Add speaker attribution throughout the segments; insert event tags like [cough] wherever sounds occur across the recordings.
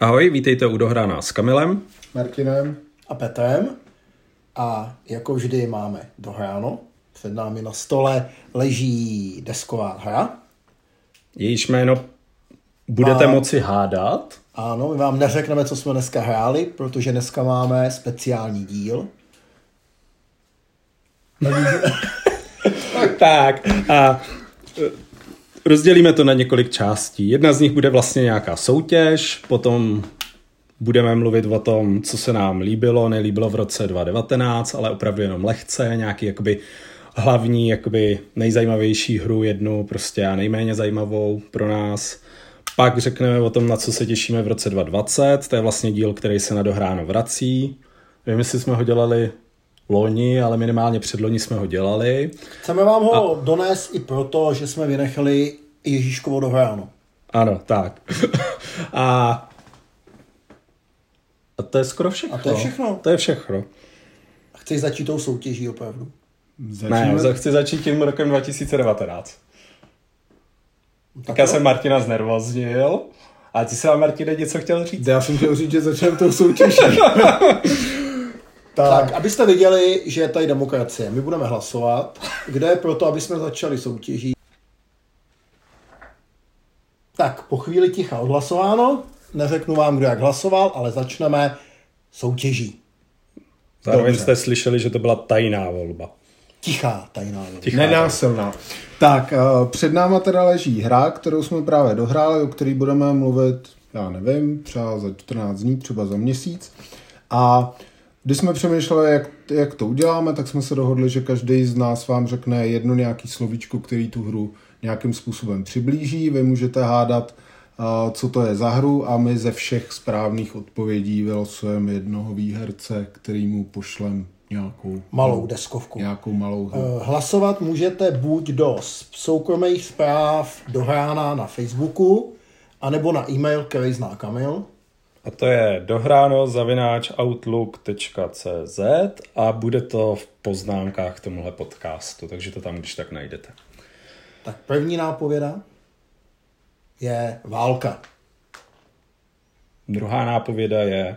Speaker 1: Ahoj, vítejte u Dohrána s Kamilem.
Speaker 2: Martinem.
Speaker 3: a Petrem. A jako vždy máme dohráno. Před námi na stole leží desková hra.
Speaker 1: Jejíž jméno budete
Speaker 3: A-
Speaker 1: moci hádat.
Speaker 3: Ano, my vám neřekneme, co jsme dneska hráli, protože dneska máme speciální díl.
Speaker 1: tak a rozdělíme to na několik částí. Jedna z nich bude vlastně nějaká soutěž, potom budeme mluvit o tom, co se nám líbilo, nelíbilo v roce 2019, ale opravdu jenom lehce, nějaký jakoby hlavní, jakoby nejzajímavější hru, jednu prostě a nejméně zajímavou pro nás. Pak řekneme o tom, na co se těšíme v roce 2020, to je vlastně díl, který se na dohráno vrací. Nevím, jestli jsme ho dělali loni, ale minimálně předloni jsme ho dělali.
Speaker 3: Chceme vám ho a... donést i proto, že jsme vynechali Ježíškovo dohráno.
Speaker 1: Ano, tak. a, a to je skoro všechno.
Speaker 3: A to je všechno.
Speaker 1: To je všechno.
Speaker 3: Chci začít tou soutěží opravdu.
Speaker 1: Ne, za- chci začít tím rokem 2019. Tak já jsem Martina znervoznil. A ty se vám, Martine, něco chtěl říct?
Speaker 2: Já jsem chtěl říct, že začneme tou soutěží. [laughs]
Speaker 3: Tak, abyste viděli, že je tady demokracie. My budeme hlasovat. Kde je proto, aby jsme začali soutěží? Tak, po chvíli ticha odhlasováno. Neřeknu vám, kdo jak hlasoval, ale začneme soutěží.
Speaker 1: Zároveň
Speaker 3: Dobře.
Speaker 1: jste slyšeli, že to byla tajná volba.
Speaker 3: Tichá tajná volba.
Speaker 1: Tichá.
Speaker 2: Nenásilná. Tak, eh, před náma teda leží hra, kterou jsme právě dohráli, o který budeme mluvit, já nevím, třeba za 14 dní, třeba za měsíc. A když jsme přemýšleli, jak, jak to uděláme, tak jsme se dohodli, že každý z nás vám řekne jedno nějaký slovíčko, který tu hru nějakým způsobem přiblíží. Vy můžete hádat, eh, co to je za hru a my ze všech správných odpovědí vylosujeme jednoho výherce, kterýmu pošlem nějakou
Speaker 3: Malou deskovku.
Speaker 2: nějakou malou hru.
Speaker 3: Eh, Hlasovat můžete buď do s- soukromých zpráv do rána na Facebooku, anebo na e-mail, který zná Kamil.
Speaker 1: A to je dohráno zavináč outlook.cz a bude to v poznámkách k tomuhle podcastu, takže to tam když tak najdete.
Speaker 3: Tak první nápověda je válka.
Speaker 1: Druhá nápověda je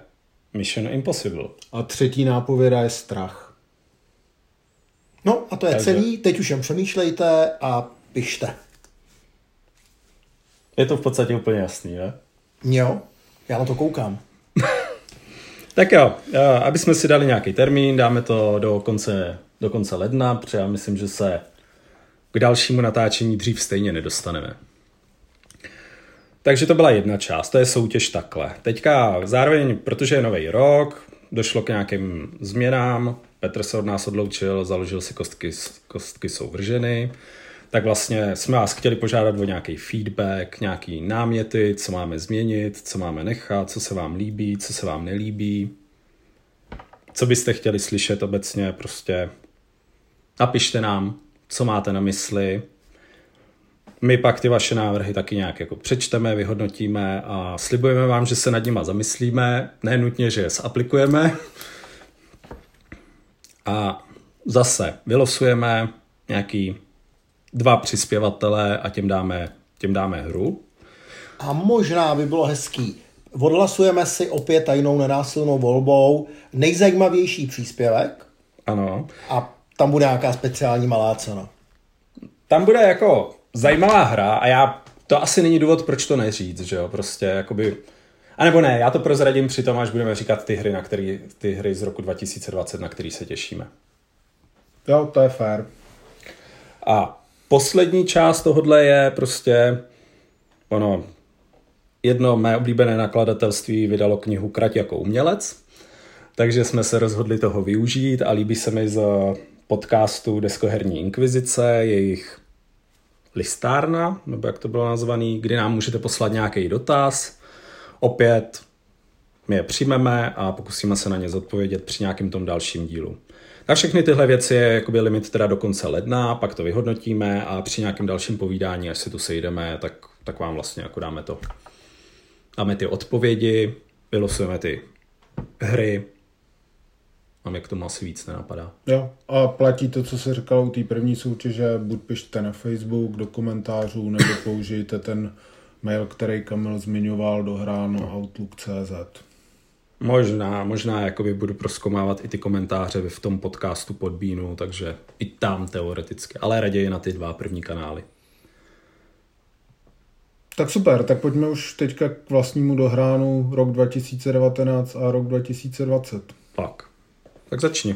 Speaker 1: Mission Impossible.
Speaker 2: A třetí nápověda je strach.
Speaker 3: No a to je
Speaker 1: Takže-
Speaker 3: celý, teď už jen přemýšlejte a pište.
Speaker 1: Je to v podstatě úplně jasný, ne?
Speaker 3: Jo, já na to koukám. [laughs]
Speaker 1: Tak jo, eh, aby jsme si dali nějaký termín, dáme to do konce, do konce ledna, protože já myslím, že se k dalšímu natáčení dřív stejně nedostaneme. Takže to byla jedna část, to je soutěž takhle. Teďka zároveň, protože je nový rok, došlo k nějakým změnám, Petr se od nás odloučil, založil si kostky, kostky jsou vrženy, tak vlastně jsme vás chtěli požádat o nějaký feedback, nějaký náměty, co máme změnit, co máme nechat, co se vám líbí, co se vám nelíbí, co byste chtěli slyšet obecně, prostě napište nám, co máte na mysli, my pak ty vaše návrhy taky nějak jako přečteme, vyhodnotíme a slibujeme vám, že se nad nima zamyslíme, ne nutně, že je zaplikujeme. A zase vylosujeme nějaký dva přispěvatele a těm dáme, těm dáme hru.
Speaker 3: A možná by bylo hezký. Odhlasujeme si opět tajnou nenásilnou volbou nejzajímavější příspěvek
Speaker 1: Ano.
Speaker 3: a tam bude nějaká speciální malá cena.
Speaker 1: Tam bude jako zajímavá hra a já, to asi není důvod, proč to neříct, že jo, prostě jakoby, a nebo ne, já to prozradím při tom, až budeme říkat ty hry, na který, ty hry z roku 2020, na který se těšíme.
Speaker 2: Jo, to je fér.
Speaker 1: A poslední část tohodle je prostě, ono, jedno mé oblíbené nakladatelství vydalo knihu Krať jako umělec, takže jsme se rozhodli toho využít a líbí se mi z podcastu Deskoherní inkvizice, jejich listárna, nebo jak to bylo nazvaný, kdy nám můžete poslat nějaký dotaz. Opět my je přijmeme a pokusíme se na ně zodpovědět při nějakém tom dalším dílu. Na všechny tyhle věci je jakoby limit teda do konce ledna, pak to vyhodnotíme a při nějakém dalším povídání, až se tu sejdeme, tak, tak vám vlastně jako dáme to. Dáme ty odpovědi, vylosujeme ty hry a mě k tomu asi víc nenapadá.
Speaker 2: Jo, a platí to, co se říkalo u té první soutěže, buď pište na Facebook do komentářů, nebo použijte ten mail, který Kamil zmiňoval, dohráno Outlook.cz.
Speaker 1: Možná, možná jakoby budu proskomávat i ty komentáře v tom podcastu pod Bínu, takže i tam teoreticky, ale raději na ty dva první kanály.
Speaker 2: Tak super, tak pojďme už teďka k vlastnímu dohránu rok 2019 a rok 2020.
Speaker 1: Tak, tak začni.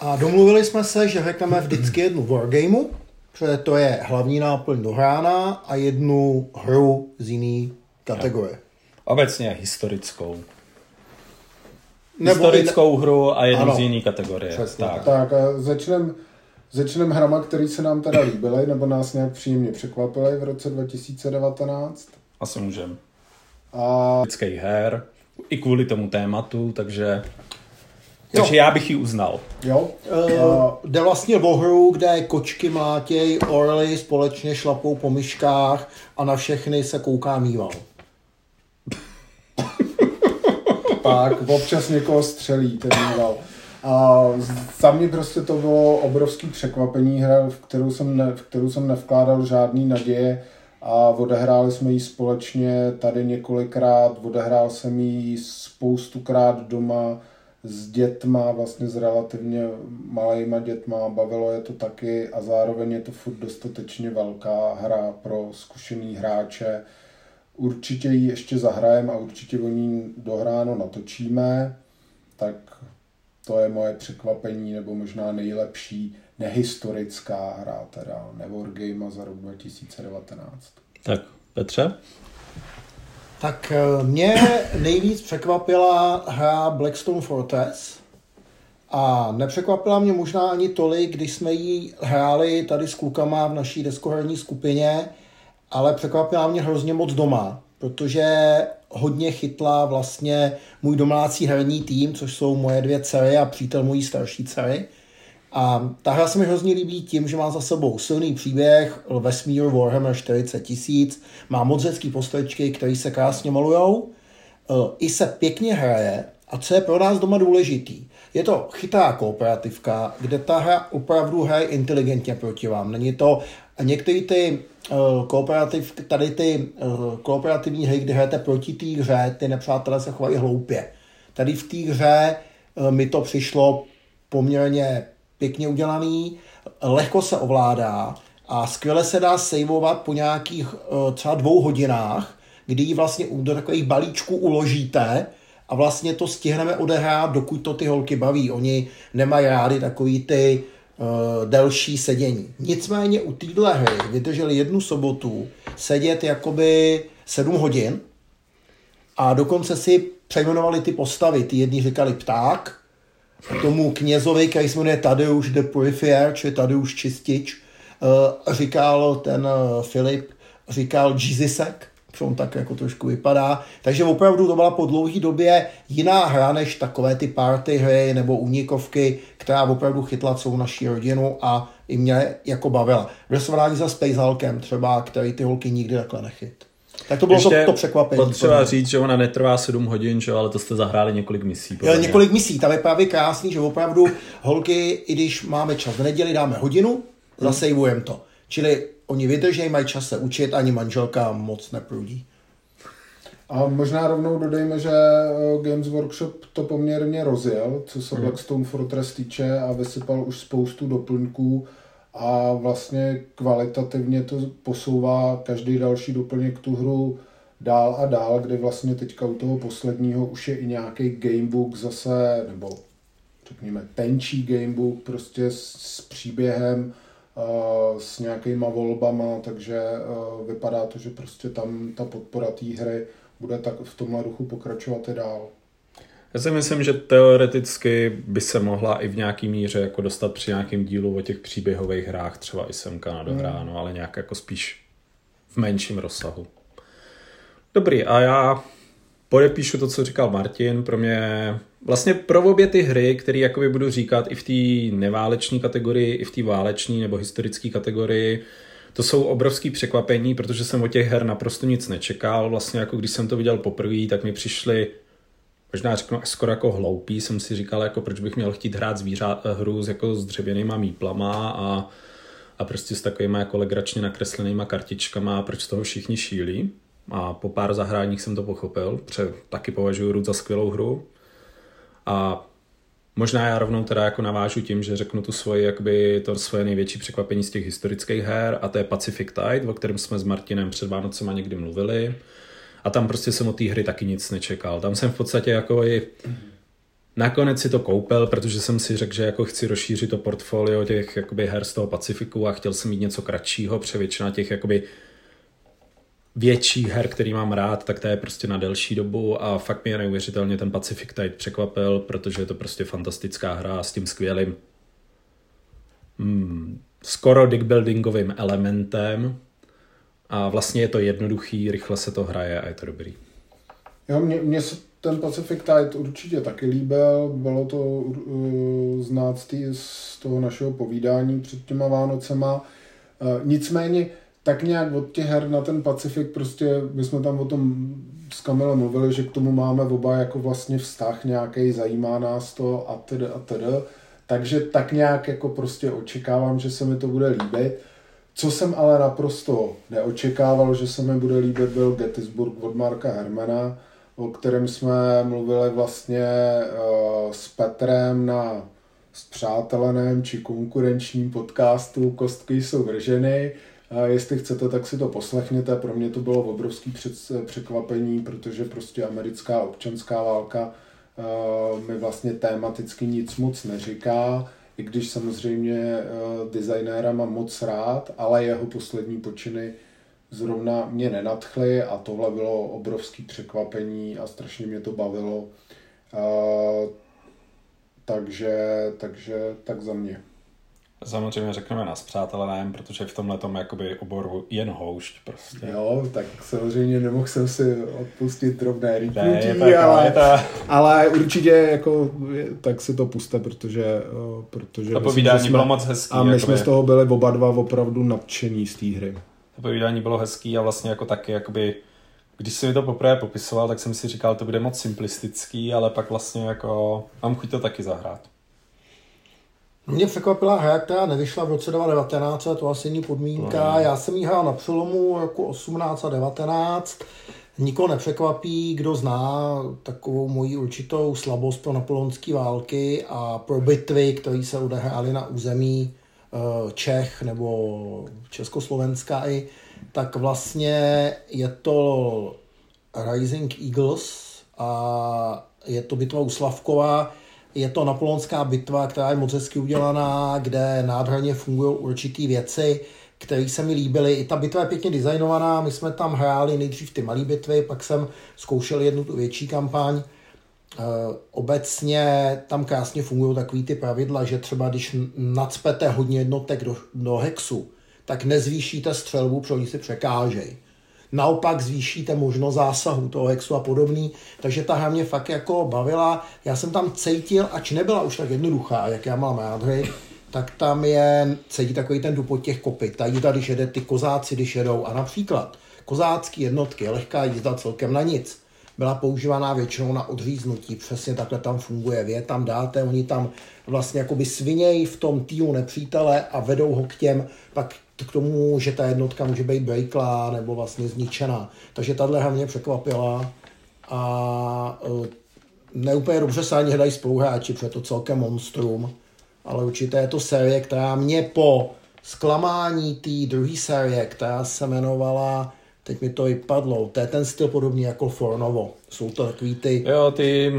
Speaker 3: A domluvili jsme se, že řekneme vždycky jednu wargameu, protože to je hlavní náplň dohrána a jednu hru z jiný kategorie.
Speaker 1: Obecně historickou.
Speaker 3: Nebo
Speaker 1: historickou hru a jednu
Speaker 3: Ano.
Speaker 1: z jiný kategorie.
Speaker 3: Přesně
Speaker 1: tak.
Speaker 2: Tak a začneme začnem hrama, které se nám teda líbily, nebo nás nějak příjemně překvapily v roce 2019.
Speaker 1: Asi můžem.
Speaker 2: A
Speaker 1: her, i kvůli tomu tématu, takže,
Speaker 3: Jo.
Speaker 1: takže já bych ji uznal.
Speaker 2: jo,
Speaker 3: Uh, jde vlastně o hru, kde kočky mlátěj, orly společně šlapou po myškách a na všechny se kouká mýval. [laughs]
Speaker 2: tak občas někoho střelí ten mýval. A za mě prostě to bylo obrovský překvapení hra, v kterou jsem, ne, v kterou jsem nevkládal žádný naděje a odehráli jsme ji společně tady několikrát, odehrál jsem ji spoustukrát doma s dětma, vlastně s relativně malejma dětma, bavilo je to taky a zároveň je to furt dostatečně velká hra pro zkušený hráče. Určitě ji ještě zahrajem a určitě o ní dohráno natočíme, tak to je moje překvapení, nebo možná nejlepší nehistorická hra, teda Newargame za rok 2019.
Speaker 1: Tak, Petře?
Speaker 3: Tak eh, mě nejvíc překvapila hra Blackstone Fortress a nepřekvapila mě možná ani tolik, když jsme ji hráli tady s klukama v naší deskoherní skupině, ale překvapila mě hrozně moc doma, protože hodně chytla vlastně můj domácí herní tým, což jsou moje dvě dcery a přítel mojí starší dcery. A ta hra se mi hrozně líbí tím, že má za sebou silný příběh, vesmír Warhammer 40 tisíc, má moc hezký postavičky, které se krásně malujou, eh, i se pěkně hraje a co je pro nás doma důležitý, je to chytrá kooperativka, kde ta hra opravdu hraje inteligentně proti vám. Není to, a některé ty uh, kooperativ, tady ty uh, kooperativní hry, kdy hrajete proti té hře, ty nepřátelé se chovají hloupě. Tady v té hře mi to přišlo poměrně pěkně udělaný, lehko se ovládá a skvěle se dá saveovat po nějakých uh, třeba dvou hodinách, kdy ji vlastně do takových balíčků uložíte a vlastně to stihneme odehrát, dokud to ty holky baví. Oni nemají rády takový ty uh, delší sedění. Nicméně u téhle hry vydrželi jednu sobotu sedět jakoby 7 hodin a dokonce si přejmenovali ty postavy. Ty jedni říkali pták, tomu knězovi, který se jmenuje Tadeusz de Purifier, či Tadeusz Čistič, uh, říkal ten uh, Filip, říkal Jesusek, on tak jako trošku vypadá. Takže opravdu to byla po dlouhé době jiná hra než takové ty party hry nebo unikovky, která opravdu chytla celou naší rodinu a i mě jako bavila. V srovnání za Space Hulkem třeba, který ty holky nikdy takhle nechyt. Tak to bylo to, to překvapení.
Speaker 1: Potřeba říct, že ona netrvá 7 hodin, že, jo, ale to jste zahráli několik misí.
Speaker 3: Jo, několik misí, tam je právě krásný, že opravdu holky, i když máme čas v neděli, dáme hodinu, zasejvujeme to. Čili oni vydrží, mají čas se učit, ani manželka moc neprudí.
Speaker 2: A možná rovnou dodejme, že eh, Games Workshop to poměrně rozjel, co se Blackstone Fortress týče a vysypal už spoustu doplňků a vlastně kvalitativně to posouvá každý další doplněk tu hru dál a dál, kdy vlastně teďka u toho posledního už je i nějaký gamebook zase, nebo řekněme tenčí gamebook prostě s, s příběhem, uh, s nějakýma volbama, takže uh, vypadá to, že prostě tam ta podpora té hry bude tak v tomhle duchu pokračovat i dál.
Speaker 1: Já si myslím, že teoreticky by se mohla i v nějaký míře jako dostat při nějakém dílu o těch příběhových hrách třeba i semka na dohráno, mm. ale nějak jako spíš v menším rozsahu. Dobrý, a já podepíšu to, co říkal Martin. Pro mě vlastně pro obě ty hry, které jakoby budu říkat i v té neváleční kategorii, i v té váleční nebo historické kategorii, to jsou obrovský překvapení, protože jsem od těch her naprosto nic nečekal. Vlastně jako když jsem to viděl poprvé, tak mi přišly možná řeknu skoro jako hloupý, jsem si říkal, jako proč bych měl chtít hrát zvířat, hru s, jako s dřevěnýma míplama a, a prostě s takovýma jako legračně nakreslenýma kartičkama proč toho všichni šílí. a po pár zahráních jsem to pochopil, protože taky považuji Root za skvělou hru. A možná já rovnou teda jako navážu tím, že řeknu tu svoji, jakby to svoje největší překvapení z těch historických her a to je Pacific Tide, o kterém jsme s Martinem před Vánocema někdy mluvili. A tam prostě jsem od té hry taky nic nečekal. Tam jsem v podstatě jako i Nakonec si to koupil, protože jsem si řekl, že jako chci rozšířit to portfolio těch jakoby her z toho Pacifiku a chtěl jsem mít něco kratšího, protože většina těch jakoby větších her, který mám rád, tak to je prostě na delší dobu a fakt mě neuvěřitelně ten Pacific Tide překvapil, protože je to prostě fantastická hra s tím skvělým hmm, skoro deckbuildingovým elementem a vlastně je to jednoduchý, rychle se to hraje a je to dobrý.
Speaker 2: Jo, mě, mě se ten Pacific Tide určitě taky líbil, bylo to uh, znát z toho našeho povídání před těma Vánocema. Uh, nicméně tak nějak od těch her na ten Pacifik prostě, my jsme tam o tom s Kamilem mluvili, že k tomu máme oba jako vlastně vztah nějaký, zajímá nás to a tedy a tedy. Takže tak nějak jako prostě očekávám, že se mi to bude líbit. Co jsem ale naprosto neočekával, že se mi bude líbit, byl Gettysburg od Marka Hermana, o kterém jsme mluvili vlastně uh, s Petrem na spřáteleném či konkurenčním podcastu Kostky jsou vrženy. A jestli chcete, tak si to poslechněte. Pro mě to bylo obrovský překvapení, protože prostě americká občanská válka uh, mi vlastně tématicky nic moc neříká, i když samozřejmě uh, designéra mám moc rád, ale jeho poslední počiny zrovna mě nenadchly a tohle bylo obrovský překvapení a strašně mě to bavilo. Uh, takže, takže tak za mě.
Speaker 1: Samozřejmě řekneme nás přáteleném, protože v tomhle tom jakoby oboru jen houšť prostě.
Speaker 2: Jo, tak samozřejmě nemohl jsem si odpustit drobné rýpnutí, ale, to... ale určitě jako, tak si to puste, protože, protože
Speaker 1: to povídání jsme, bylo moc hezký.
Speaker 2: A my jakoby... jsme z toho byli oba dva opravdu nadšení z té hry.
Speaker 1: To povídání bylo hezký a vlastně jako taky jakoby když si mi to poprvé popisoval, tak jsem si říkal, to bude moc simplistický, ale pak vlastně jako mám chuť to taky zahrát.
Speaker 3: Mě překvapila hra, která nevyšla v roce 2019, to asi není podmínka. No. Já jsem ji hrál na přelomu jako 18 a 19. Nikoho nepřekvapí, kdo zná takovou moji určitou slabost pro napoleonské války a pro bitvy, které se odehrály na území eh, Čech nebo Československa i, tak vlastně je to Rising Eagles a je to bitva u Slavkova, je to napoleonská bitva, která je moc hezky udělaná, kde nádherně fungují určitý věci, které se mi líbily. I ta bitva je pěkně designovaná, my jsme tam hráli nejdřív ty malé bitvy, pak jsem zkoušel jednu tu větší kampaň. E, obecně tam krásně fungují takový ty pravidla, že třeba když nacpete hodně jednotek do, do hexu, tak nezvýšíte střelbu, protože oni si překážejí naopak zvýšíte možnost zásahu toho hexu a podobný. Takže ta hra mě fakt jako bavila. Já jsem tam cítil, ač nebyla už tak jednoduchá, jak já mám rád hry, tak tam je cítí takový ten dupot těch kopyt. Ta jízda, když jede ty kozáci, když jedou. A například kozácký jednotky, lehká jízda celkem na nic byla používaná většinou na odříznutí. Přesně takhle tam funguje. Vy je tam dáte, oni tam vlastně jakoby svinějí v tom týmu nepřítele a vedou ho k těm, pak k tomu, že ta jednotka může být breaklá nebo vlastně zničená. Takže tahle hra mě překvapila a uh, neúplně dobře se ani hledají spoluhráči, protože je to celkem monstrum, ale určitě je to série, která mě po zklamání té druhé série, která se jmenovala teď mi to vypadlo, to je ten styl podobný jako Fornovo. Jsou to takový ty...
Speaker 1: Jo, ty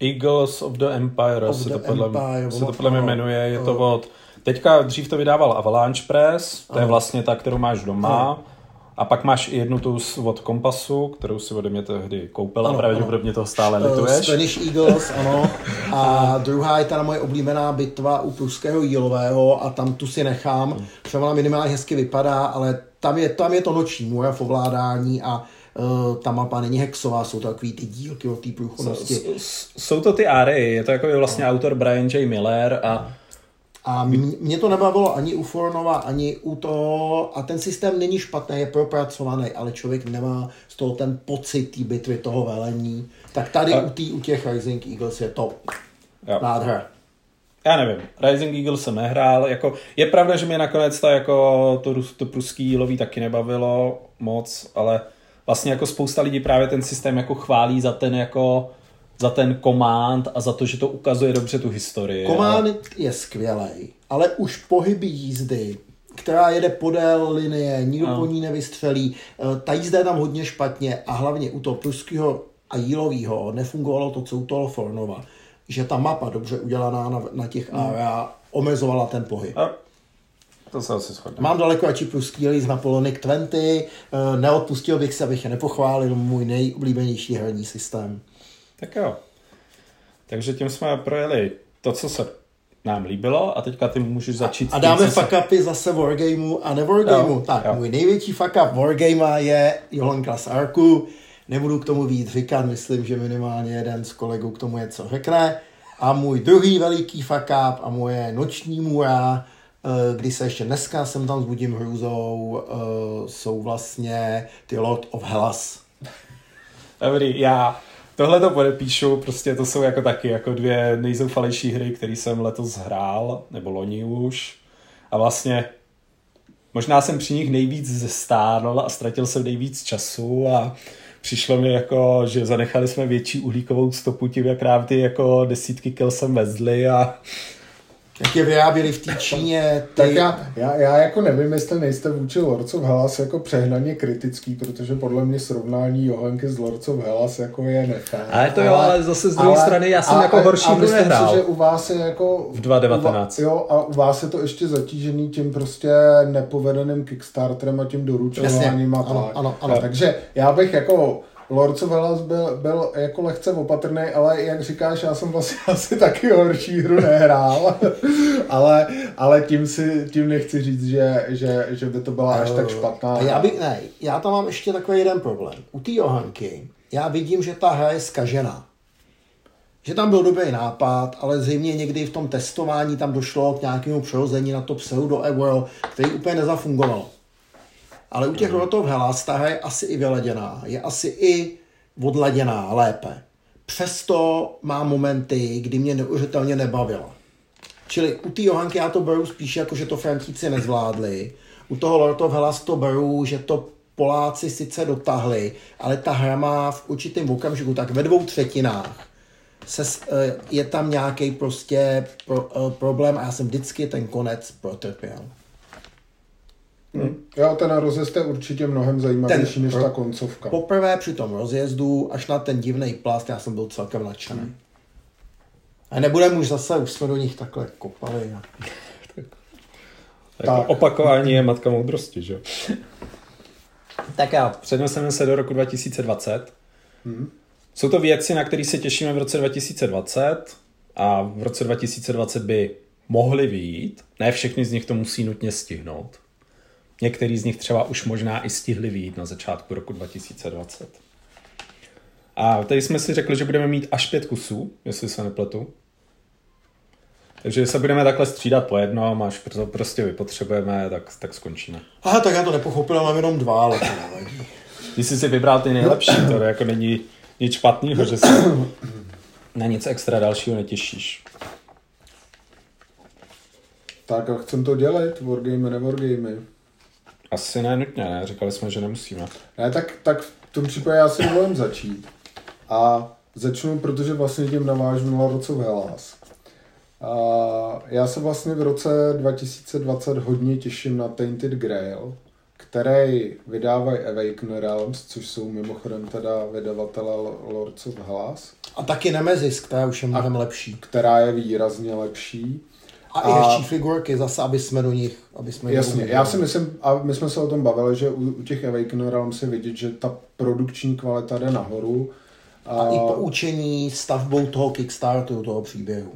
Speaker 1: Eagles of the Empire of se, the to podle, Empire, se to podle mě jmenuje, je to od... Teďka dřív to vydával Avalanche Press, to Aha. je vlastně ta, kterou máš doma. Aha. A pak máš jednu tu od Kompasu, kterou si ode mě tehdy koupil ano, a pravděpodobně toho stále lituješ.
Speaker 3: Spanish Eagles, ano. A druhá je ta moje oblíbená bitva u pruského jílového a tam tu si nechám, protože ona minimálně hezky vypadá, ale tam je, tam je to noční můj v ovládání a ta mapa není hexová, jsou to takový ty dílky od té průchodnosti.
Speaker 1: Jsou to ty áry, je to jako vlastně no. autor Brian J. Miller a
Speaker 3: a mě to nebavilo ani u Fornova, ani u toho, a ten systém není špatný, je propracovaný, ale člověk nemá z toho ten pocit té bitvy, toho velení. Tak tady a... u, tý, u těch Rising Eagles je to nádhra
Speaker 1: já nevím, Rising Eagle jsem nehrál, jako, je pravda, že mě nakonec ta, jako, to, to pruský loví taky nebavilo moc, ale vlastně jako spousta lidí právě ten systém jako chválí za ten jako za ten command a za to, že to ukazuje dobře tu historii.
Speaker 3: Command ale... je skvělý, ale už pohyby jízdy, která jede podél linie, nikdo no. po ní nevystřelí, eh, ta jízda je tam hodně špatně a hlavně u toho pruského a jílového nefungovalo to, co u toho Fornova, že ta mapa dobře udělaná na, na těch no. area omezovala ten pohyb. A
Speaker 1: to se asi shodne.
Speaker 3: Mám daleko radši pruský líz na Polonic 20, eh, neodpustil bych se, abych je nepochválil, můj nejoblíbenější herní systém.
Speaker 1: Tak jo. Takže tím jsme projeli to, co se nám líbilo a teďka ty můžeš začít.
Speaker 3: A, a dáme fuck upy zase Wargameu a ne Wargameu. Tak, jo. můj největší fuck up Wargamea je Johan Klas Arku. Nebudu k tomu víc říkat, myslím, že minimálně jeden z kolegů k tomu něco řekne. A můj druhý veliký fuck up a moje noční můra, kdy se ještě dneska jsem tam s Budím hrůzou, eh, jsou vlastně ty Lord of Hellas.
Speaker 1: Dobrý, já tohle to podepíšu, prostě to jsou jako taky jako dvě nejzoufalejší hry, které jsem letos hrál, nebo loni už. A vlastně možná jsem při nich nejvíc zestárnul a ztratil jsem nejvíc času a přišlo mi jako, že zanechali jsme větší uhlíkovou stopu tím, jak nám ty jako desítky kil jsem vezli a
Speaker 3: jak je vyráběli v té Číně.
Speaker 2: Ty... Tak já, já, já, jako nevím, jestli nejste vůči Lords of Hellas jako přehnaně kritický, protože podle mě srovnání Johanky s Lords of Hellas jako je nefér.
Speaker 1: Ale to jo, ale zase z druhé strany já jsem a, jako horší hru nehrál.
Speaker 2: Si, že u vás je jako...
Speaker 1: V 2019.
Speaker 2: Jo, a u vás je to ještě zatížený tím prostě nepovedeným Kickstarterem a tím doručováním a tak.
Speaker 3: Ano, ano, ano.
Speaker 2: Takže já bych jako Lords of Hellas byl, byl jako lehce opatrný, ale jak říkáš, já jsem vlastně [laughs] asi taky horší hru nehrál, [laughs] ale, ale tím, si, tím nechci říct, že, že, že by to byla až tak špatná.
Speaker 3: A já, by, ne, já tam mám ještě takový jeden problém. U té Johanky já vidím, že ta hra je skažená. Že tam byl dobrý nápad, ale zřejmě někdy v tom testování tam došlo k nějakému přerození na to pseudo euro, který úplně nezafungovalo. Ale u těch mm. rotov Hellas ta hra je asi i vyleděná, je asi i odladěná lépe. Přesto má momenty, kdy mě neuvěřitelně nebavila. Čili u té Johanky já to beru spíš jako, že to Frantíci nezvládli. U toho Lord of Hellas to beru, že to Poláci sice dotahli, ale ta hra má v určitém okamžiku, tak ve dvou třetinách, se, eh, je tam nějaký prostě pro, uh, problém a já jsem vždycky ten konec protrpěl.
Speaker 2: Hmm. Jo, ten rozjezd je určitě mnohem zajímavější ten, než ta koncovka.
Speaker 3: Poprvé při tom rozjezdu, až na ten divný plast, já jsem byl celkem nadšený. Hmm. A nebudeme už zase, už jsme do nich takhle kopali. A...
Speaker 1: tak. Opakování je matka moudrosti, že [laughs] tak já předneseme se do roku 2020. Hmm. Jsou to věci, na které se těšíme v roce 2020 a v roce 2020 by mohly vyjít. Ne všechny z nich to musí nutně stihnout. Některý z nich třeba už možná i stihli výjít na začátku roku 2020. A tady jsme si řekli, že budeme mít až pět kusů, jestli se nepletu. Takže se budeme takhle střídat po jednom, až to prostě vypotřebujeme, tak, tak skončíme.
Speaker 3: Aha, tak já to nepochopil, mám jenom dva, ale to nevadí.
Speaker 1: Ty jsi si vybral ty nejlepší, to jako není nic špatného, že se na nic extra dalšího netěšíš.
Speaker 2: Tak a chcem to dělat, wargame, ne wargame.
Speaker 1: Asi ne nutně, ne? Říkali jsme, že nemusíme.
Speaker 2: Ne, tak, tak v tom případě já si dovolím začít. A začnu, protože vlastně tím navážu na roce v Hellas. A já se vlastně v roce 2020 hodně těším na Tainted Grail, který vydávají Awaken Realms, což jsou mimochodem teda vydavatele Lords of Hellas.
Speaker 3: A taky Nemesis, která už je mnohem lepší.
Speaker 2: Která je výrazně lepší.
Speaker 3: A, a i hezčí figurky zase, aby jsme do nich, aby jsme
Speaker 2: Jasně, já si myslím, a my jsme se o tom bavili, že u, u těch Awaken Realms je vidět, že ta produkční kvalita jde nahoru.
Speaker 3: A, a i poučení stavbou toho Kickstarteru, toho příběhu.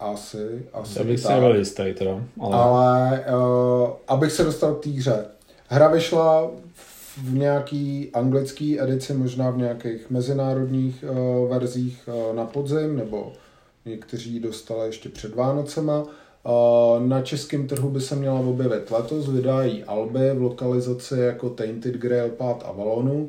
Speaker 2: Asi, asi
Speaker 1: Já bych si nebyl jistý teda.
Speaker 2: Ale, ale uh, abych se dostal k té hře. Hra vyšla v nějaký anglický edici, možná v nějakých mezinárodních uh, verzích uh, na podzim, nebo někteří dostali ještě před Vánocema. Na českém trhu by se měla objevit letos, vydají Alby v lokalizaci jako Tainted Grail Path Avalonu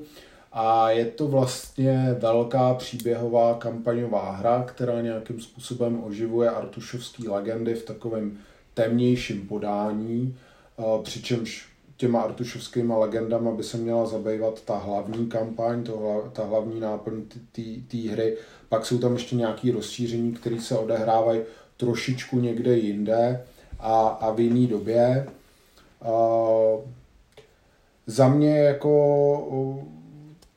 Speaker 2: a je to vlastně velká příběhová kampaňová hra, která nějakým způsobem oživuje artušovské legendy v takovém temnějším podání, přičemž těma artušovskými legendama by se měla zabývat ta hlavní kampaň, to, ta hlavní náplň té hry. Pak jsou tam ještě nějaké rozšíření, které se odehrávají trošičku někde jinde a, a v jiné době. Uh, za mě jako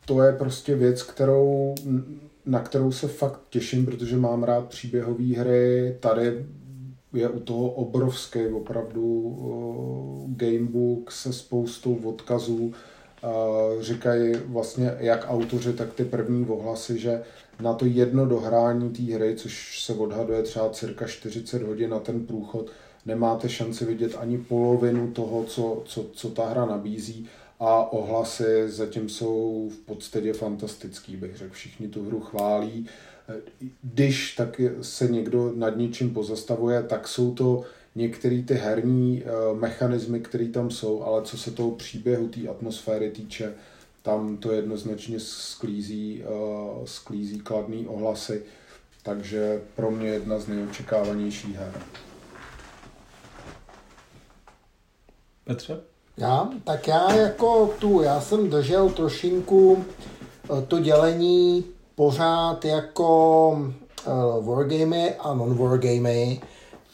Speaker 2: to je prostě věc, kterou, na kterou se fakt těším, protože mám rád příběhové hry. Tady je u toho obrovský opravdu gamebook se spoustou odkazů. Říkají vlastně jak autoři, tak ty první ohlasy, že na to jedno dohrání té hry, což se odhaduje třeba cirka 40 hodin na ten průchod, nemáte šanci vidět ani polovinu toho, co, co, co ta hra nabízí a ohlasy zatím jsou v podstatě fantastický, bych řekl. Všichni tu hru chválí. Když tak se někdo nad něčím pozastavuje, tak jsou to některé ty herní eh, mechanismy, které tam jsou, ale co se toho příběhu, té atmosféry týče, tam to jednoznačně sklízí, uh, sklízí kladný ohlasy, takže pro mě jedna z nejočekávanějších her.
Speaker 1: Petře?
Speaker 3: Já? Tak já jako tu, já jsem držel trošinku eh, to dělení pořád jako uh, wargamy a non-wargamy.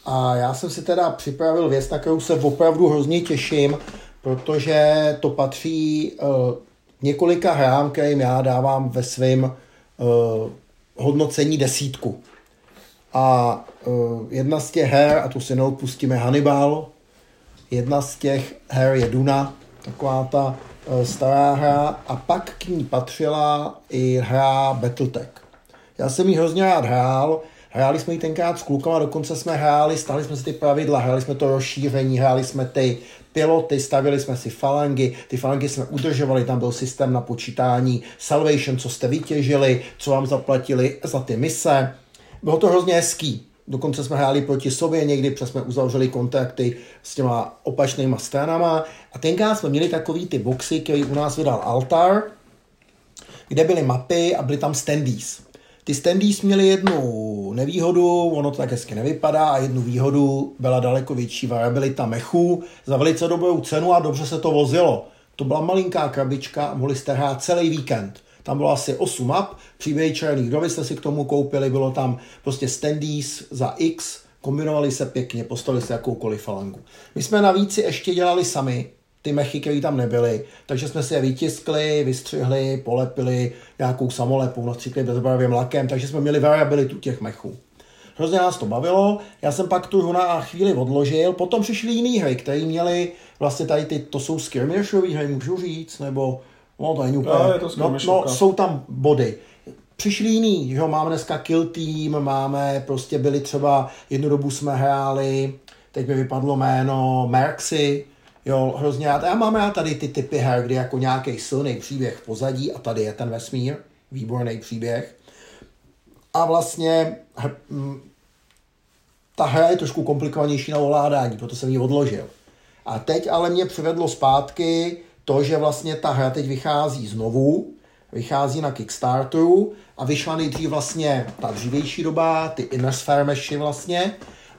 Speaker 3: A já jsem si teda připravil věc, na kterou se opravdu hrozně těším, protože to patří uh, několika hrám, kterým já dávám ve svém uh, hodnocení desítku. A uh, jedna z těch her, a tu si neodpustíme Hannibal, jedna z těch her je Duna, taková ta uh, stará hra, a pak k ní patřila i hra Battletech. Já jsem ji hrozně rád hrál, hráli jsme ji tenkrát s klukama, dokonce jsme hráli, stali jsme si ty pravidla, hráli jsme to rozšíření, hráli jsme ty piloty, stavili jsme si falangy, ty falangy jsme udržovali, tam byl systém na počítání salvation, co jste vytěžili, co vám zaplatili za ty mise. Bylo to hrozně hezký. Dokonce jsme hráli proti sobě, někdy přes jsme uzavřeli kontakty s těma opačnýma stranama. A tenkrát jsme měli takový ty boxy, který u nás vydal Altar, kde byly mapy a byly tam standees. Ty standees měly jednu nevýhodu, ono to tak hezky nevypadá, a jednu výhodu byla daleko větší variabilita mechů za velice dobrou cenu a dobře se to vozilo. To byla malinká krabička a mohli jste hrát celý víkend. Tam bylo asi 8 map, příběhy černých kdo jste si k tomu koupili, bylo tam prostě standees za X, kombinovali se pěkně, postavili se jakoukoliv falangu. My jsme navíc si ještě dělali sami, ty mechy, které tam nebyly, takže jsme si je vytiskli, vystřihli, polepili nějakou samolepu, nastříkli bezbarvým lakem, takže jsme měli variabilitu těch mechů. Hrozně nás to bavilo, já jsem pak tu hru na chvíli odložil, potom přišly jiné hry, které měly vlastně tady ty, to jsou skirmishové hry, můžu říct, nebo no to není úplně,
Speaker 1: no, je to
Speaker 3: no, no, jsou tam body. Přišli jiný, že jo, máme dneska Kill Team, máme, prostě byli třeba, jednu dobu jsme hráli, teď mi vypadlo jméno Merxy, Jo, hrozně rád. Já mám rád tady ty typy her, kdy jako nějaký silný příběh v pozadí a tady je ten vesmír, výborný příběh. A vlastně hm, ta hra je trošku komplikovanější na ovládání, proto jsem ji odložil. A teď ale mě přivedlo zpátky to, že vlastně ta hra teď vychází znovu, vychází na Kickstarteru a vyšla nejdřív vlastně ta dřívější doba, ty Inner Sphere vlastně,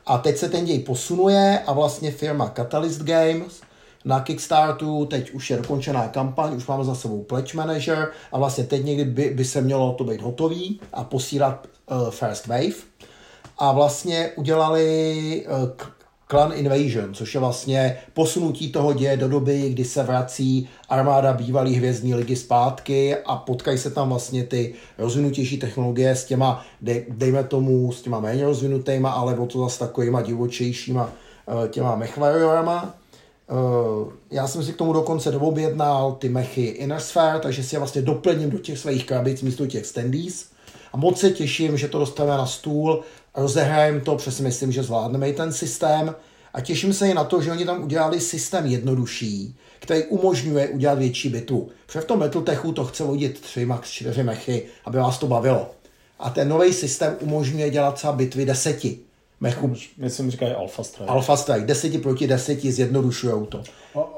Speaker 3: a teď se ten děj posunuje a vlastně firma Catalyst Games na Kickstartu, teď už je dokončená kampaň, už máme za sebou Pledge Manager a vlastně teď někdy by, by se mělo to být hotový a posílat uh, First Wave. A vlastně udělali uh, Clan Invasion, což je vlastně posunutí toho děje do doby, kdy se vrací armáda bývalé hvězdní ligy zpátky a potkají se tam vlastně ty rozvinutější technologie s těma, dej, dejme tomu, s těma méně rozvinutýma, ale o to zase takovýma divočejšíma uh, těma mechvariorama. Uh, já jsem si k tomu dokonce doobjednal ty mechy Inner Sphere, takže si je vlastně doplním do těch svých krabic místo těch standees. A moc se těším, že to dostaneme na stůl, rozehrajeme to, přesně myslím, že zvládneme i ten systém. A těším se i na to, že oni tam udělali systém jednodušší, který umožňuje udělat větší bitvu. Protože v tom Battletechu to chce vodit tři, max čtyři mechy, aby vás to bavilo. A ten nový systém umožňuje dělat třeba bitvy deseti
Speaker 1: mechu. Myslím, říkají Alpha Strike.
Speaker 3: Alpha Strike, deseti proti deseti, zjednodušujou to.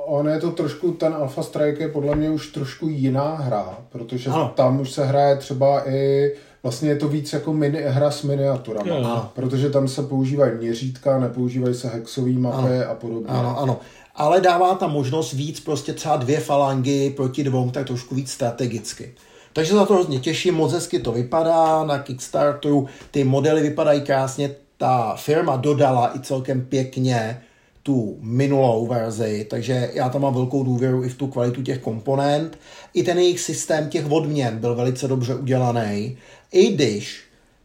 Speaker 2: On je to trošku, ten Alpha Strike je podle mě už trošku jiná hra, protože ano. tam už se hraje třeba i Vlastně je to víc jako mini, hra s miniaturami,
Speaker 3: ano.
Speaker 2: protože tam se používají měřítka, nepoužívají se hexové mapy ano. a podobně.
Speaker 3: Ano, ano. ale dává tam možnost víc prostě třeba dvě falangy proti dvou, tak trošku víc strategicky. Takže za to hrozně těším, moc hezky to vypadá na Kickstarteru, ty modely vypadají krásně, ta firma dodala i celkem pěkně tu minulou verzi, takže já tam mám velkou důvěru i v tu kvalitu těch komponent. I ten jejich systém těch odměn byl velice dobře udělaný, i když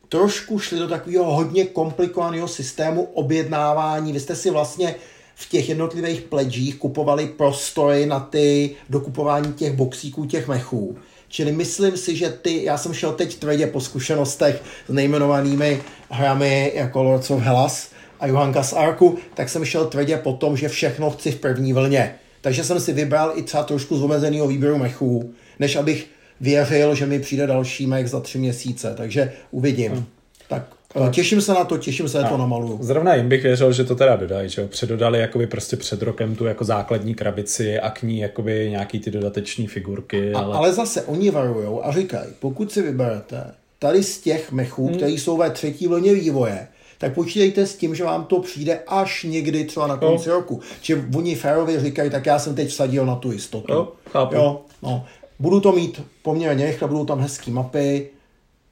Speaker 3: trošku šli do takového hodně komplikovaného systému objednávání. Vy jste si vlastně v těch jednotlivých pledžích kupovali prostory na ty dokupování těch boxíků, těch mechů. Čili myslím si, že ty, já jsem šel teď tvrdě po zkušenostech s nejmenovanými hrami jako Lords of Hellas a Johanka z Arku, tak jsem šel tvrdě po tom, že všechno chci v první vlně. Takže jsem si vybral i třeba trošku z omezeného výběru mechů, než abych věřil, že mi přijde další mech za tři měsíce. Takže uvidím. Hmm. Tak Eh, těším se na to, těším se, na to namaluju.
Speaker 1: Zrovna jim bych věřil, že to teda dodají, že Předodali jakoby prostě před rokem tu jako základní krabici a k ní jakoby nějaký ty dodateční figurky.
Speaker 3: Ale, a, ale zase oni varujou a říkají, pokud si vyberete tady z těch mechů, hmm. které jsou ve třetí vlně vývoje, tak počítejte s tím, že vám to přijde až někdy třeba na konci no. roku. Či oni férově říkají, tak já jsem teď vsadil na tu jistotu.
Speaker 1: Jo, chápu.
Speaker 3: Jo, no. Budu to mít poměrně rychle, budou tam hezké mapy.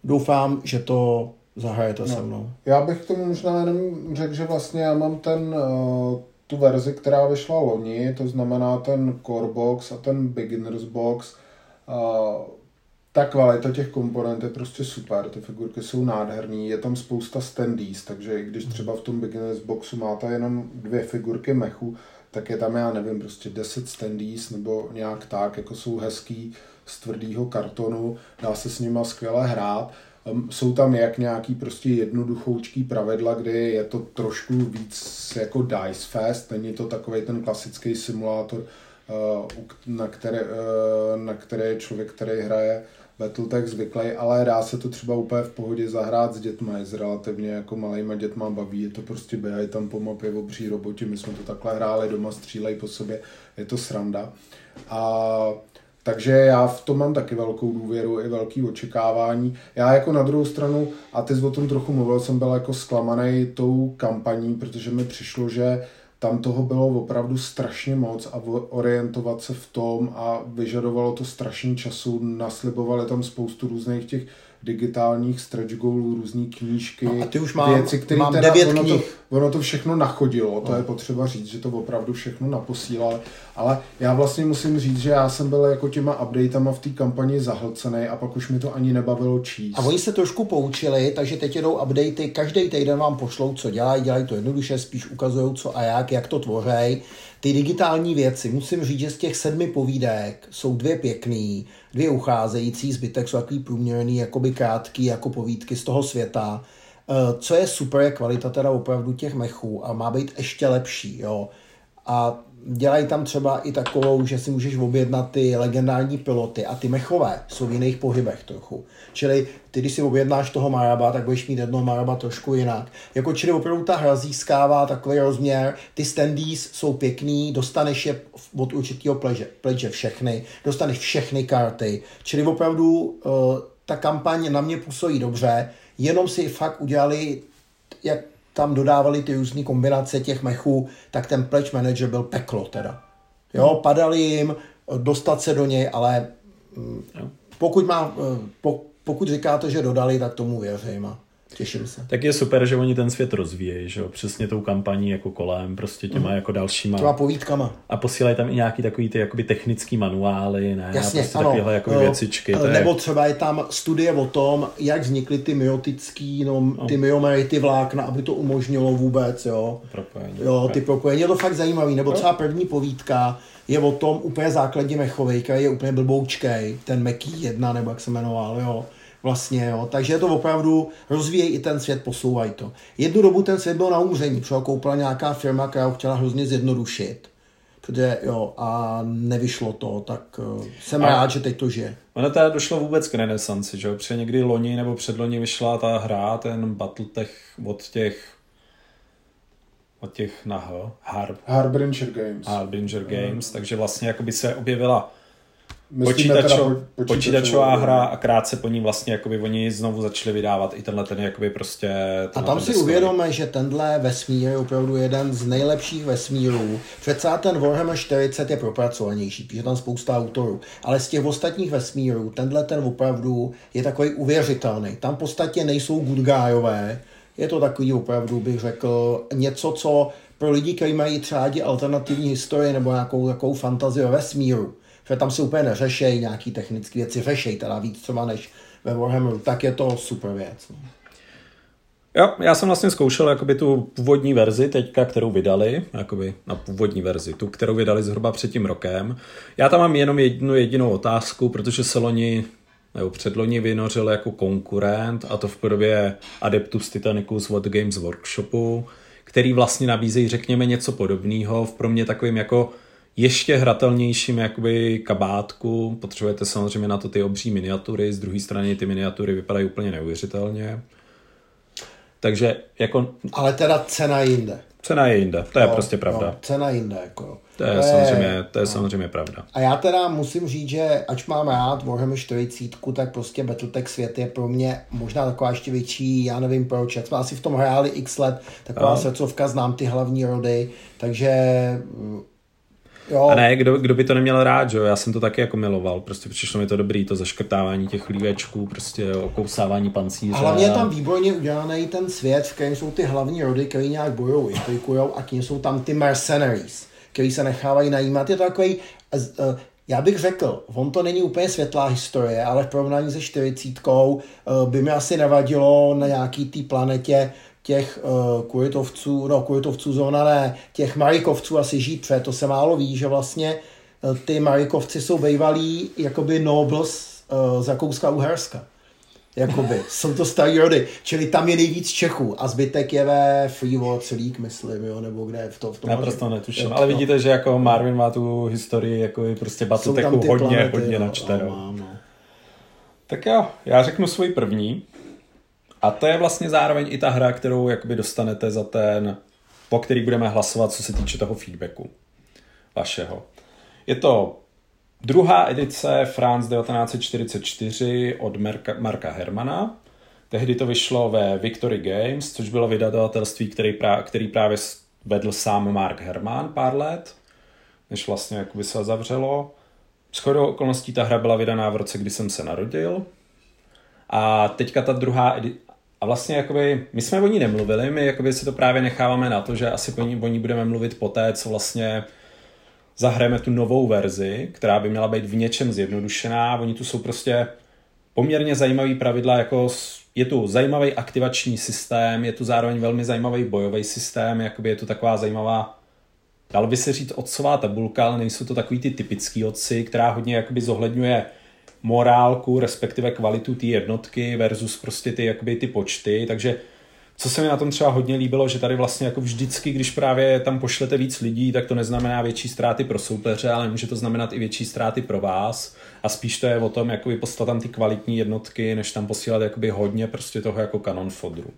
Speaker 3: Doufám, že to Zahajete no. se mnou.
Speaker 2: Já bych tomu možná jenom řekl, že vlastně já mám ten, uh, tu verzi, která vyšla loni, to znamená ten Core Box a ten Beginners Box. Ta kvalita těch komponent je prostě super, ty figurky jsou nádherné, je tam spousta standees, takže i když třeba v tom Beginners Boxu máte jenom dvě figurky mechu, tak je tam, já nevím, prostě 10 standees nebo nějak tak, jako jsou hezký z tvrdého kartonu, dá se s nima skvěle hrát. Jsou tam jak nějaký prostě jednoduchoučký pravidla, kdy je to trošku víc jako Dice Fest, není to takový ten klasický simulátor, na které, eh, na které je člověk, který hraje Battletech zvyklý, ale dá se to třeba úplně v pohodě zahrát s dětmi, s relativně jako malýma dětma baví, je to prostě běhají tam po mapě obří roboti, my jsme to takhle hráli doma, střílejí po sobě, je to sranda. A takže já v tom mám taky velkou důvěru i velký očekávání. Já jako na druhou stranu, a ty jsi o tom trochu mluvil, jsem byl jako zklamaný tou kampaní, protože mi přišlo, že tam toho bylo opravdu strašně moc a orientovat se v tom a vyžadovalo to strašně času, naslibovali tam spoustu různých těch digitálních stretch goalů, různé knížky,
Speaker 3: no a ty už mám,
Speaker 2: věci, které
Speaker 3: mám
Speaker 2: teda,
Speaker 3: devět
Speaker 2: ono,
Speaker 3: knih.
Speaker 2: to, ono to všechno nachodilo, to no. je potřeba říct, že to opravdu všechno naposílal, ale já vlastně musím říct, že já jsem byl jako těma updatama v té kampani zahlcený a pak už mi to ani nebavilo číst.
Speaker 3: A oni se trošku poučili, takže teď jedou updaty, každý týden vám pošlou, co dělají, dělají to jednoduše, spíš ukazují co a jak, jak to tvořej. Ty digitální věci, musím říct, že z těch sedmi povídek jsou dvě pěkný, dvě ucházející, zbytek jsou takový průměrný, jakoby krátký, jako povídky z toho světa. Eh, co je super, je kvalita teda opravdu těch mechů a má být ještě lepší, jo. A dělají tam třeba i takovou, že si můžeš objednat ty legendární piloty a ty mechové jsou v jiných pohybech trochu. Čili ty, když si objednáš toho Maraba, tak budeš mít jednoho Maraba trošku jinak. Jako čili opravdu ta hra získává takový rozměr, ty standees jsou pěkný, dostaneš je od určitého pleže, pleže všechny, dostaneš všechny karty, čili opravdu uh, ta kampaň na mě působí dobře, jenom si fakt udělali jak tam dodávali ty různé kombinace těch mechů, tak ten pledge manager byl peklo teda. Jo, padali jim, dostat se do něj, ale mm, pokud, má, eh, pokud říkáte, že dodali, tak tomu věřím. A Těším se.
Speaker 1: Tak je super, že oni ten svět rozvíjejí, že jo? Přesně tou kampaní jako kolem, prostě těma mm. jako dalšíma.
Speaker 3: Těma povídkama.
Speaker 1: A posílají tam i nějaký takový ty jakoby technický manuály, ne?
Speaker 3: Jasně,
Speaker 1: prostě
Speaker 3: ano.
Speaker 1: Takovéhle jako věcičky.
Speaker 3: To Nebo je... třeba je tam studie o tom, jak vznikly ty myotický, no, no. ty myomery, ty vlákna, aby to umožnilo vůbec, jo.
Speaker 1: Propojení.
Speaker 3: Jo, ty propojení. Je to fakt zajímavý. Nebo třeba první povídka je o tom úplně základě mechovej, který je úplně blboučkej, ten Meký jedna, nebo jak se jmenoval, jo vlastně, jo. Takže je to opravdu, rozvíjejí i ten svět, posouvají to. Jednu dobu ten svět byl na umření, třeba koupila nějaká firma, která ho chtěla hrozně zjednodušit. Protože jo, a nevyšlo to, tak uh, jsem a rád, že teď to žije.
Speaker 1: Ono teda došlo vůbec k renesanci, že jo? Protože někdy loni nebo předloni vyšla ta hra, ten Battletech od těch od těch na H,
Speaker 2: Harb. Harbinger Games.
Speaker 1: Harbinger Games, mm. takže vlastně jakoby se objevila počítačo, po, počítačová hra a krátce po ní vlastně jakoby oni znovu začali vydávat i tenhle ten jakoby prostě...
Speaker 3: A tam si uvědomíme, že tenhle vesmír je opravdu jeden z nejlepších vesmírů. Přece ten Warhammer 40 je propracovanější, protože tam spousta autorů. Ale z těch ostatních vesmírů, tenhle ten opravdu je takový uvěřitelný. Tam v podstatě nejsou good guyové, je to takový opravdu, bych řekl, něco, co pro lidi, kteří mají třeba alternativní historii nebo nějakou takovou fantazii o vesmíru, že tam se úplně neřešejí nějaký technické věci, řešejí teda víc třeba než ve Warhammeru, tak je to super věc. No.
Speaker 1: Jo, já jsem vlastně zkoušel jakoby tu původní verzi teďka, kterou vydali, jakoby na původní verzi, tu, kterou vydali zhruba před tím rokem. Já tam mám jenom jednu jedinou otázku, protože se loni nebo předloni vynořil jako konkurent a to v podobě Adeptus Titanicus od Games Workshopu, který vlastně nabízejí, řekněme, něco podobného v pro mě takovým jako ještě hratelnějším jakoby kabátku. Potřebujete samozřejmě na to ty obří miniatury, z druhé strany ty miniatury vypadají úplně neuvěřitelně. Takže jako...
Speaker 3: Ale teda cena jinde.
Speaker 1: Cena je jinde, to je no, prostě pravda. No,
Speaker 3: cena jinde, jako.
Speaker 1: To je, to je samozřejmě, to je no. samozřejmě pravda.
Speaker 3: A já teda musím říct, že ač mám rád Warhammer 40, tak prostě Battletech svět je pro mě možná taková ještě větší, já nevím proč, jak jsme asi v tom hráli x let, taková no. srdcovka, znám ty hlavní rody, takže
Speaker 1: Jo. A ne, kdo, kdo by to neměl rád, že jo? Já jsem to taky jako miloval, prostě přišlo mi to dobrý, to zaškrtávání těch lívečků, prostě okousávání pancíře.
Speaker 3: A hlavně je tam výborně udělaný ten svět, v kterém jsou ty hlavní rody, které nějak bojují, implikujou a tím jsou tam ty mercenaries, který se nechávají najímat. Je to takový, eh, já bych řekl, on to není úplně světlá historie, ale v porovnání se 40 eh, by mi asi nevadilo na nějaký té planetě těch uh, kuritovců, no kuritovců zóna ne, těch marikovců asi žít, protože to se málo ví, že vlastně uh, ty marikovci jsou bývalí jakoby nobles uh, z Rakouska-Uherska. Jakoby, [laughs] jsou to starý rody, čili tam je nejvíc Čechů a zbytek je ve Freeworld League, myslím, jo, nebo kde v, to, v tom.
Speaker 1: Naprosto netuším, ale no. vidíte, že jako Marvin má tu historii jako prostě Battletechu hodně, planety, hodně načte. No, no. Tak jo, já řeknu svůj první. A to je vlastně zároveň i ta hra, kterou jakoby dostanete za ten, po který budeme hlasovat, co se týče toho feedbacku vašeho. Je to druhá edice France 1944 od Marka, Marka Hermana. Tehdy to vyšlo ve Victory Games, což bylo vydavatelství, který, prá, který právě vedl sám Mark Herman pár let, než vlastně jakoby se zavřelo. Shodou okolností ta hra byla vydaná v roce, kdy jsem se narodil. A teďka ta druhá a vlastně jakoby, my jsme o ní nemluvili, my jakoby si to právě necháváme na to, že asi o ní, o ní budeme mluvit poté, co vlastně zahrajeme tu novou verzi, která by měla být v něčem zjednodušená. Oni tu jsou prostě poměrně zajímavý pravidla, jako je tu zajímavý aktivační systém, je tu zároveň velmi zajímavý bojový systém, jakoby je tu taková zajímavá, dalo by se říct otcová tabulka, ale nejsou to takový ty typický otci, která hodně jakoby zohledňuje morálku, respektive kvalitu té jednotky versus prostě ty, jakoby ty počty, takže co se mi na tom třeba hodně líbilo, že tady vlastně jako vždycky, když právě tam pošlete víc lidí, tak to neznamená větší ztráty pro soupeře, ale může to znamenat i větší ztráty pro vás. A spíš to je o tom, jakoby poslat tam ty kvalitní jednotky, než tam posílat jakoby hodně prostě toho jako kanon fodru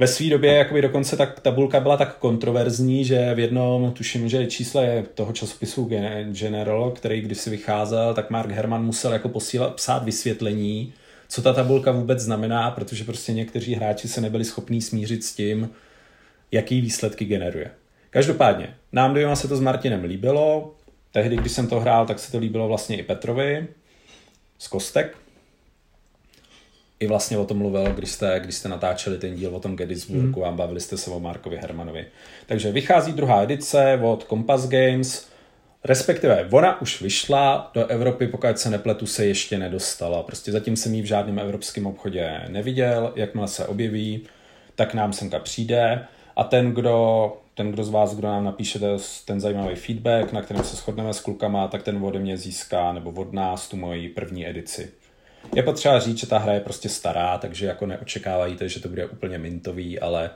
Speaker 1: ve své době jakoby dokonce tak tabulka byla tak kontroverzní, že v jednom, tuším, že čísle toho časopisu General, který kdysi vycházel, tak Mark Herman musel jako posílat, psát vysvětlení, co ta tabulka vůbec znamená, protože prostě někteří hráči se nebyli schopní smířit s tím, jaký výsledky generuje. Každopádně, nám dvěma se to s Martinem líbilo, tehdy, když jsem to hrál, tak se to líbilo vlastně i Petrovi z Kostek, i vlastně o tom mluvil, když jste, když jste natáčeli ten díl o tom Gettysburgu mm. a bavili jste se o Markovi Hermanovi. Takže vychází druhá edice od Compass Games, respektive ona už vyšla do Evropy, pokud se nepletu, se ještě nedostala. Prostě zatím jsem ji v žádném evropském obchodě neviděl, jakmile se objeví, tak nám semka přijde a ten, kdo, ten, kdo z vás, kdo nám napíše ten zajímavý feedback, na kterém se shodneme s klukama, tak ten ode mě získá, nebo od nás, tu moji první edici. Je potřeba říct, že ta hra je prostě stará, takže jako neočekávajíte, že to bude úplně mintový, ale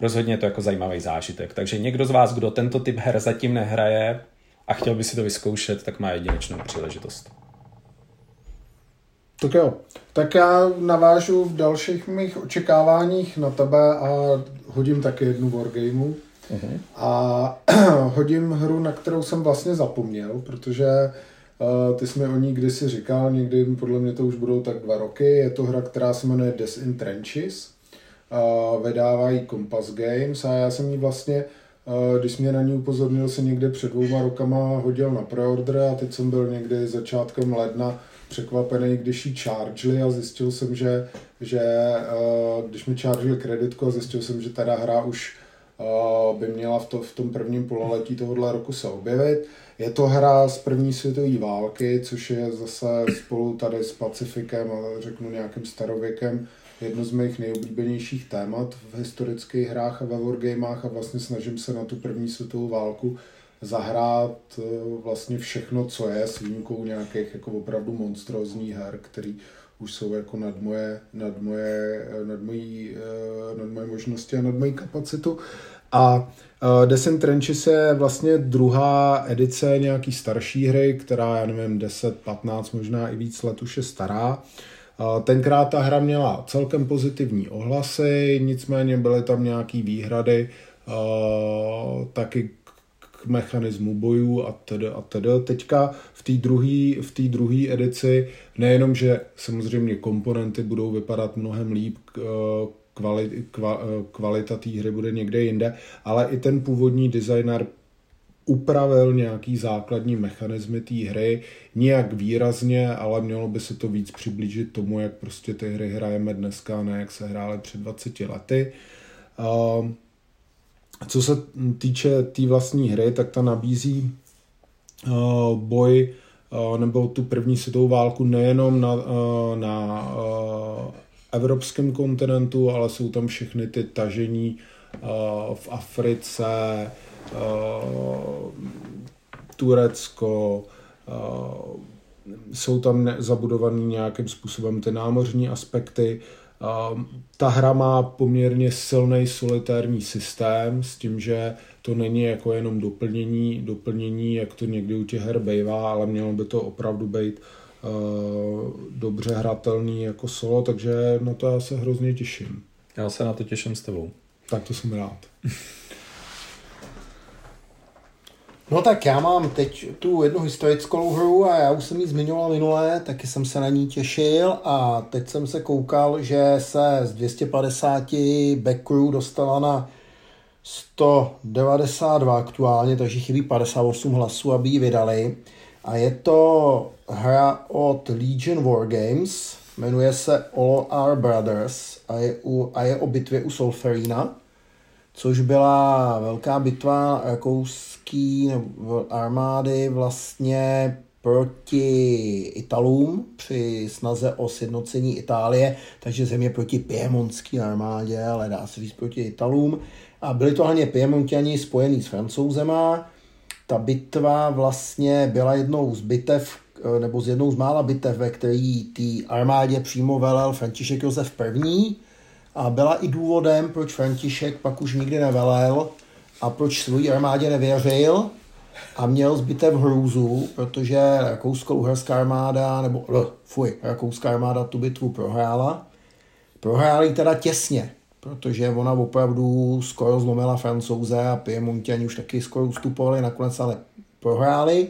Speaker 1: rozhodně je to jako zajímavý zážitek. Takže někdo z vás, kdo tento typ her zatím nehraje a chtěl by si to vyzkoušet, tak má jedinečnou příležitost.
Speaker 2: Tak jo, tak já navážu v dalších mých očekáváních na tebe a hodím taky jednu wargameu. Uh-huh. A [clears throat] hodím hru, na kterou jsem vlastně zapomněl, protože ty jsi mi o ní kdysi říkal, někdy podle mě to už budou tak dva roky. Je to hra, která se jmenuje Des in Trenches. Vydávají Compass Games a já jsem ji vlastně, když mě na ní upozornil, se někde před dvouma rokama hodil na preorder a teď jsem byl někdy začátkem ledna překvapený, když ji chargeli a zjistil jsem, že, že když mi chargeli kreditku a zjistil jsem, že teda hra už by měla v, to, v tom prvním pololetí tohohle roku se objevit. Je to hra z první světové války, což je zase spolu tady s Pacifikem a řeknu nějakým starověkem jedno z mých nejoblíbenějších témat v historických hrách a ve wargamách a vlastně snažím se na tu první světovou válku zahrát eh, vlastně všechno, co je, s výjimkou nějakých jako opravdu monstrózních her, který už jsou jako nad moje, nad moje, nad mojí, eh, nad moje možnosti a nad mojí kapacitu. A uh, Descent Trenches je vlastně druhá edice nějaký starší hry, která, já nevím, 10, 15, možná i víc let už je stará. Uh, tenkrát ta hra měla celkem pozitivní ohlasy, nicméně byly tam nějaký výhrady, uh, taky mechanismu bojů a tedy a tedy. Teďka v té druhé v té druhé edici nejenom, že samozřejmě komponenty budou vypadat mnohem líp, kvalit, kva, kvalita té hry bude někde jinde, ale i ten původní designer upravil nějaký základní mechanismy té hry, nijak výrazně, ale mělo by se to víc přiblížit tomu, jak prostě ty hry hrajeme dneska, ne jak se hrály před 20 lety. Co se týče té tý vlastní hry, tak ta nabízí boj nebo tu první světovou válku nejenom na, na evropském kontinentu, ale jsou tam všechny ty tažení v Africe, Turecko, jsou tam zabudované nějakým způsobem ty námořní aspekty. Ta hra má poměrně silný solitární systém s tím, že to není jako jenom doplnění, doplnění, jak to někdy u těch her bývá, ale mělo by to opravdu být uh, dobře hratelný jako solo, takže na to já se hrozně těším.
Speaker 1: Já se na to těším s tebou.
Speaker 2: Tak to jsem rád. [laughs]
Speaker 3: No tak já mám teď tu jednu historickou hru a já už jsem ji zmiňoval minule, taky jsem se na ní těšil a teď jsem se koukal, že se z 250 backcrew dostala na 192 aktuálně, takže chybí 58 hlasů, aby ji vydali. A je to hra od Legion Wargames, jmenuje se All Our Brothers a je, u, a je o bitvě u Solferina, což byla velká bitva rakouský armády vlastně proti Italům při snaze o sjednocení Itálie, takže země proti Piemontské armádě, ale dá se říct proti Italům. A byli to hlavně Piemontiani spojený s Francouzema. Ta bitva vlastně byla jednou z bitev, nebo z jednou z mála bitev, ve který té armádě přímo velel František Josef I. A byla i důvodem, proč František pak už nikdy nevelel a proč svojí armádě nevěřil a měl zbytek hrůzu, protože rakousko-uherská armáda, nebo fuj, rakouská armáda tu bitvu prohrála. Prohráli teda těsně, protože ona opravdu skoro zlomila francouze a Piemontiani už taky skoro ustupovali, nakonec ale prohráli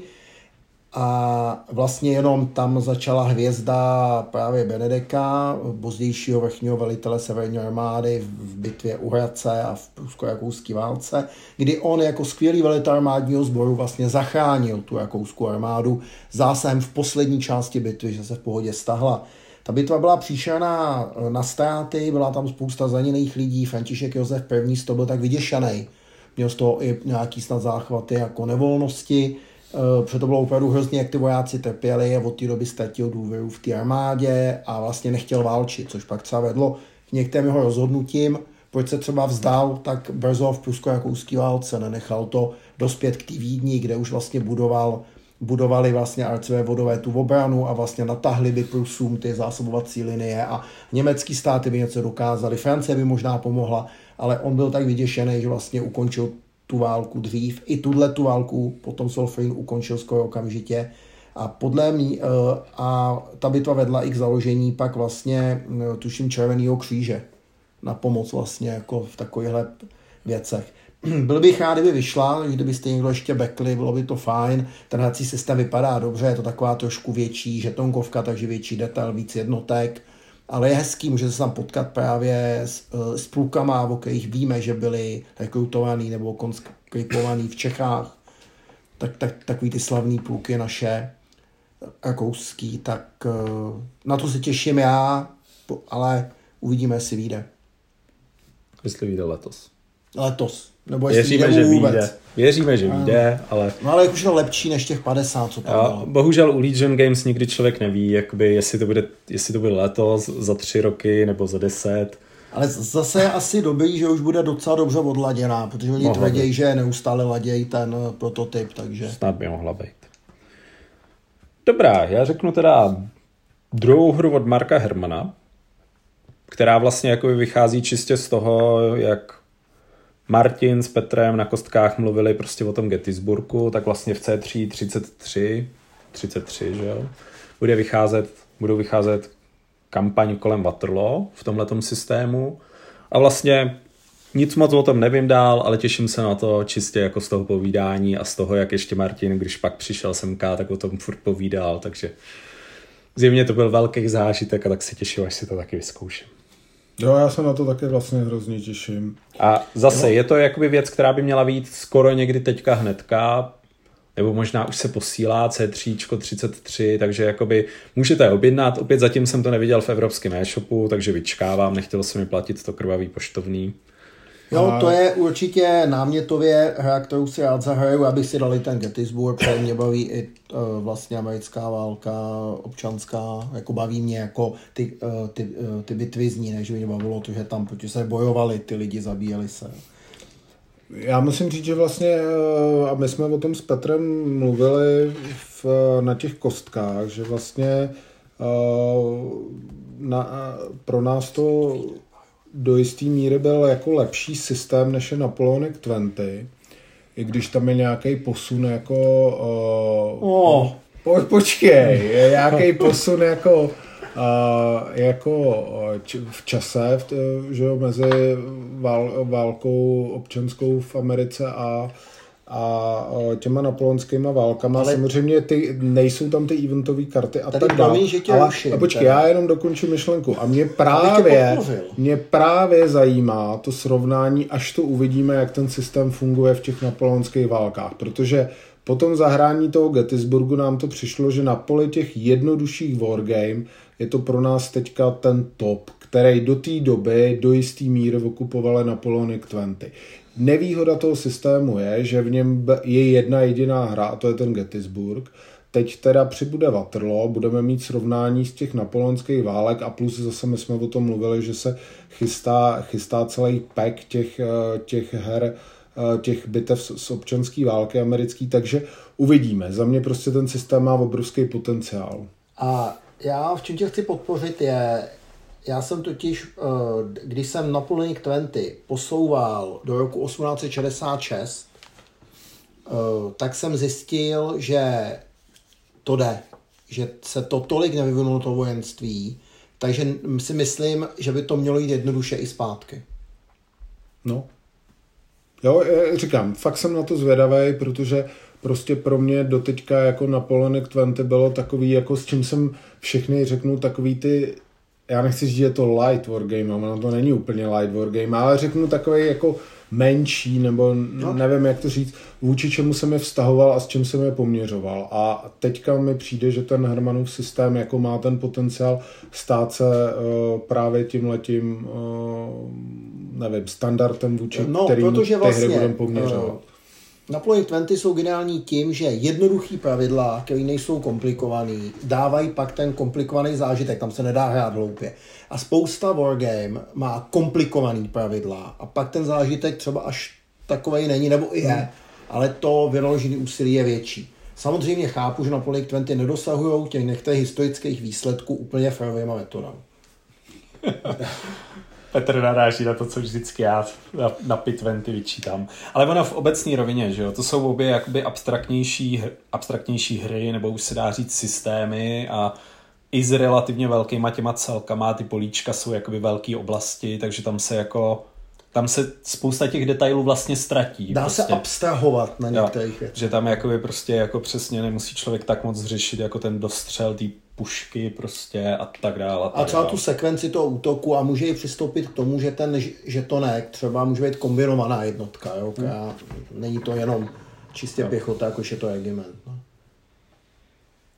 Speaker 3: a vlastně jenom tam začala hvězda právě Benedeka, pozdějšího vrchního velitele Severní armády v bitvě u Hradce a v prusko-rakouské válce, kdy on jako skvělý velitel armádního sboru vlastně zachránil tu rakouskou armádu zásahem v poslední části bitvy, že se v pohodě stahla. Ta bitva byla příšerná na ztráty, byla tam spousta zraněných lidí, František Josef I. z toho byl tak vyděšený. Měl z toho i nějaký snad záchvaty jako nevolnosti, protože to bylo opravdu hrozně, jak ty vojáci trpěli a od té doby ztratil důvěru v té armádě a vlastně nechtěl válčit, což pak třeba vedlo k některým jeho rozhodnutím, proč se třeba vzdal tak brzo v prusko-rakouské válce, nenechal to dospět k té Vídni, kde už vlastně budoval, budovali vlastně arcové vodové tu obranu a vlastně natahli by Prusům ty zásobovací linie a německý státy by něco dokázali, Francie by možná pomohla, ale on byl tak vyděšený, že vlastně ukončil tu válku dřív. I tuhle tu válku potom Solfrin ukončil skoro okamžitě. A podle mě, eh, a ta bitva vedla i k založení pak vlastně, eh, tuším, Červeného kříže na pomoc vlastně jako v takovýchhle věcech. [clears throat] byl bych rád, kdyby vyšla, kdybyste někdo ještě backli, bylo by to fajn. Ten hrací systém vypadá dobře, je to taková trošku větší žetonkovka, takže větší detail, víc jednotek. Ale je hezký, můžete se tam potkat právě s, eh, s plukama, o kterých víme, že byli rekrutovaný nebo konskripovaný v Čechách. Tak, tak, takový ty slavný pluky naše rakouský, tak eh, na to se těším já, ale uvidíme, jestli vyjde.
Speaker 1: Jestli vyjde letos.
Speaker 3: Letos. Nebo
Speaker 1: jestli Věříme, že vůbec. vyjde. Věříme, že vyjde, ale...
Speaker 3: No ale už to lepší než těch 50, co tam
Speaker 1: bylo. Bohužel u Legion Games nikdy člověk neví, jakoby, jestli, to bude, jestli to bude letos, za tři roky nebo za deset.
Speaker 3: Ale zase je asi dobrý, že už bude docela dobře odladěná, protože oni tvrdí, že neustále ladějí ten eh, prototyp, takže...
Speaker 1: Snad by mohla být. Dobrá, já řeknu teda druhou hru od Marka Hermana, která vlastně jako vychází čistě z toho, jak Martin s Petrem na kostkách mluvili prostě o tom Gettysburgu, tak vlastně v C3 33, 33, že jo, bude vycházet, budou vycházet kampaň kolem Waterloo v tomhle systému a vlastně nic moc o tom nevím dál, ale těším se na to čistě jako z toho povídání a z toho, jak ještě Martin, když pak přišel semka, tak o tom furt povídal, takže zjevně to byl velký zážitek a tak se těším, až si to taky vyzkouším.
Speaker 2: Jo, já se na to taky vlastně hrozně těším.
Speaker 1: A zase jo. je to jakoby věc, která by měla být skoro někdy teďka hnedka, nebo možná už se posílá C3 33, takže jakoby můžete objednat. Opět zatím jsem to neviděl v evropském e-shopu, takže vyčkávám, nechtěl jsem mi platit to krvavý poštovný.
Speaker 3: Jo, to je určitě námětově hra, kterou si rád zahraju, aby si dali ten Gettysburg, protože mě baví i uh, vlastně americká válka, občanská, jako baví mě jako ty, uh, ty, uh, ty bitvy z ní, než by mě bavilo to, že tam proti se bojovali, ty lidi zabíjeli se.
Speaker 2: Já musím říct, že vlastně, a my jsme o tom s Petrem mluvili v, na těch kostkách, že vlastně na, pro nás to do jisté míry byl jako lepší systém než je Napoleonic 20, i když tam je nějaký posun jako... Uh, oh. po, počkej, je nějaký [laughs] posun jako... Uh, jako č, v čase, v, že jo, mezi vál, válkou občanskou v Americe a a těma napoleonskými válkama. Ale samozřejmě ty, nejsou tam ty eventové karty a tak dále.
Speaker 3: Ale, ruším,
Speaker 2: počkej, já jenom dokončím myšlenku. A mě právě, mě právě zajímá to srovnání, až to uvidíme, jak ten systém funguje v těch napoleonských válkách. Protože po tom zahrání toho Gettysburgu nám to přišlo, že na poli těch jednodušších wargame je to pro nás teďka ten top, který do té doby do jistý míry okupovali Napoleonic 20. Nevýhoda toho systému je, že v něm je jedna jediná hra, a to je ten Gettysburg. Teď teda přibude Waterloo, budeme mít srovnání z těch napoleonských válek a plus zase my jsme o tom mluvili, že se chystá, chystá celý pack těch, eh, těch her, eh, těch bitev z občanské války americký, takže uvidíme. Za mě prostě ten systém má obrovský potenciál.
Speaker 3: A já v čem tě chci podpořit je, já jsem totiž, eh, když jsem Napoleonic 20 posouval do roku 1866, eh, tak jsem zjistil, že to jde, že se to tolik nevyvinulo to vojenství, takže si myslím, že by to mělo jít jednoduše i zpátky.
Speaker 2: No. Jo, říkám, fakt jsem na to zvědavý, protože prostě pro mě doteďka jako Napoleonic 20 bylo takový, jako s čím jsem všechny řeknu, takový ty já nechci říct, že je to light wargame, ono to není úplně light wargame, ale řeknu takový jako menší, nebo no. nevím, jak to říct, vůči čemu jsem je vztahoval a s čím jsem je poměřoval. A teďka mi přijde, že ten Hermanův systém jako má ten potenciál stát se uh, právě tím letím, uh, nevím, standardem vůči no, kterým protože vlastně, hry budeme poměřovat. Uh,
Speaker 3: Napoleon 20 jsou geniální tím, že jednoduchý pravidla, které nejsou komplikovaný, dávají pak ten komplikovaný zážitek, tam se nedá hrát hloupě. A spousta wargame má komplikovaný pravidla a pak ten zážitek třeba až takový není, nebo i je, ale to vynaložený úsilí je větší. Samozřejmě chápu, že Napoleon 20 nedosahují těch některých historických výsledků úplně férovýma metodami. [laughs]
Speaker 1: Petr naráží na to, co vždycky já na, na pitventy vyčítám. Ale ono v obecné rovině, že jo, to jsou obě jakoby abstraktnější, abstraktnější hry, nebo už se dá říct systémy a i s relativně velkýma těma celkama, ty políčka jsou jakoby velké oblasti, takže tam se jako tam se spousta těch detailů vlastně ztratí.
Speaker 3: Dá
Speaker 1: prostě.
Speaker 3: se abstrahovat na některých věcech.
Speaker 1: Že tam jakoby prostě jako přesně nemusí člověk tak moc řešit jako ten dostřel té pušky prostě a tak dále.
Speaker 3: A třeba tu sekvenci toho útoku a může i přistoupit k tomu, že ten žetonek třeba může být kombinovaná jednotka, jo? která není to jenom čistě pěchota, jakož je to regiment. No.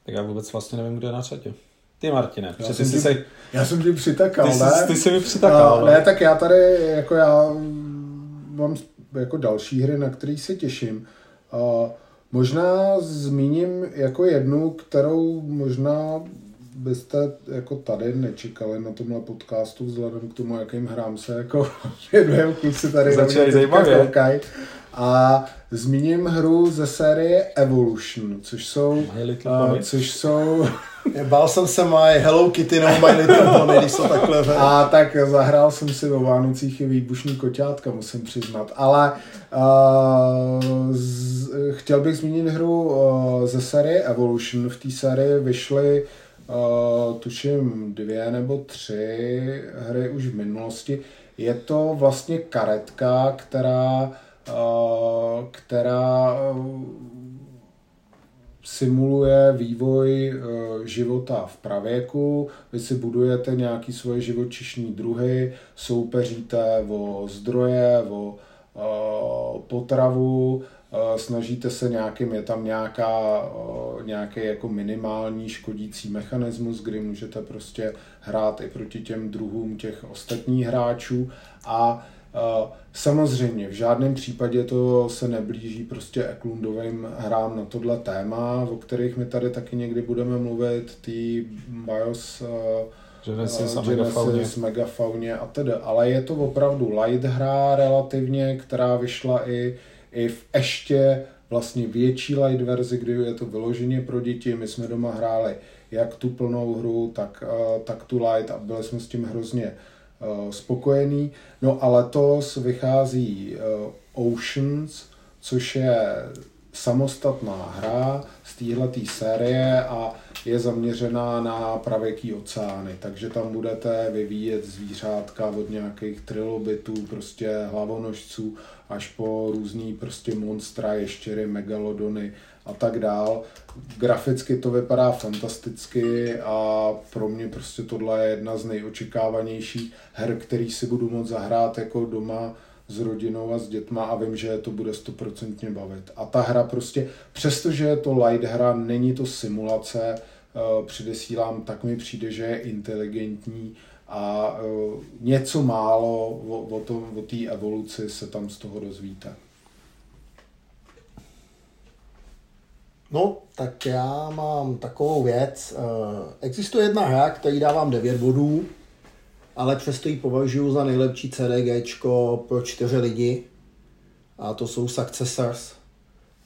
Speaker 1: Tak já vůbec vlastně nevím, kde je na řadě. Ty Martine,
Speaker 2: Já jsem
Speaker 1: ty,
Speaker 2: ti-
Speaker 1: se,
Speaker 2: Já jsem ti přitakal,
Speaker 1: ty,
Speaker 2: ne?
Speaker 1: jsi, ty jsi mi přitakal.
Speaker 2: Uh, ne, tak já tady, jako já mm, mám jako další hry, na který se těším. Uh, možná zmíním jako jednu, kterou možná byste jako tady nečekali na tomhle podcastu vzhledem k tomu, jakým hrám se jako [laughs] věnujeme kluci tady. teďka
Speaker 1: zajímavě.
Speaker 2: A zmíním hru ze série Evolution, což jsou, uh, což jsou [laughs]
Speaker 3: Bál jsem se my Hello Kitty nebo My Little Pony, když to takhle ve.
Speaker 2: A tak zahrál jsem si o Vánocích i výbušný koťátka, musím přiznat. Ale uh, z, chtěl bych zmínit hru uh, ze série Evolution. V té sérii vyšly uh, tuším dvě nebo tři hry už v minulosti. Je to vlastně karetka, která, uh, která uh, simuluje vývoj e, života v pravěku. Vy si budujete nějaký svoje živočišní druhy, soupeříte o zdroje, o e, potravu, e, snažíte se nějakým, je tam nějaká, nějaký jako minimální škodící mechanismus, kdy můžete prostě hrát i proti těm druhům těch ostatních hráčů a Samozřejmě, v žádném případě to se neblíží prostě Eklundovým hrám na tohle téma, o kterých my tady taky někdy budeme mluvit, ty BIOS, uh,
Speaker 1: Genesis a
Speaker 2: uh,
Speaker 1: Megafauně.
Speaker 2: Genesis, Megafauně a tedy. Ale je to opravdu light hra relativně, která vyšla i, i v ještě vlastně větší light verzi, kdy je to vyloženě pro děti. My jsme doma hráli jak tu plnou hru, tak, uh, tak tu light a byli jsme s tím hrozně uh, spokojený. No a letos vychází uh, Oceans, což je samostatná hra z téhletý série a je zaměřená na pravěký oceány, takže tam budete vyvíjet zvířátka od nějakých trilobitů, prostě hlavonožců, až po různý prostě monstra, ještěry, megalodony a tak dál. Graficky to vypadá fantasticky a pro mě prostě tohle je jedna z nejočekávanějších her, který si budu moct zahrát jako doma s rodinou a s dětma a vím, že to bude stoprocentně bavit. A ta hra prostě, přestože je to light hra, není to simulace, eh, předesílám, tak mi přijde, že je inteligentní a eh, něco málo o, o, té evoluci se tam z toho dozvíte.
Speaker 3: No, tak já mám takovou věc. Eh, Existuje jedna hra, který dávám 9 bodů, ale přesto ji považuji za nejlepší CDGčko pro čtyři lidi. A to jsou Successors.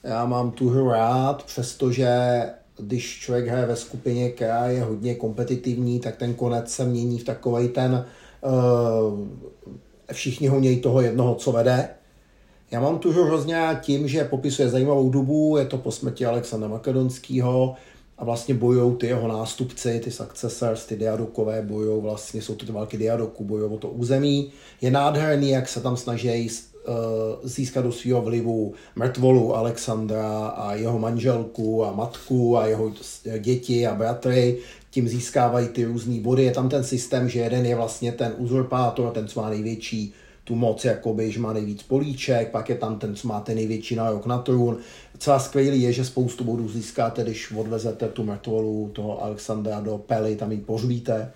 Speaker 3: Já mám tu hru rád, přestože když člověk hraje ve skupině, která je hodně kompetitivní, tak ten konec se mění v takovej ten uh, všichni honějí toho jednoho, co vede. Já mám tu hrozně tím, že popisuje zajímavou dobu, je to po smrti Alexandra Makedonského a vlastně bojují ty jeho nástupci, ty successors, ty diadokové bojují vlastně, jsou to ty války diadoků, bojují o to území. Je nádherný, jak se tam snaží uh, získat do svého vlivu mrtvolu Alexandra a jeho manželku a matku a jeho děti a bratry. Tím získávají ty různé body. Je tam ten systém, že jeden je vlastně ten uzurpátor, ten, co má největší tu moc, jakoby, že má nejvíc políček, pak je tam ten, co má ten největší nárok na trůn. Celá skvělý je, že spoustu bodů získáte, když odvezete tu mrtvolu toho Alexandra do Pely, tam ji pořvíte.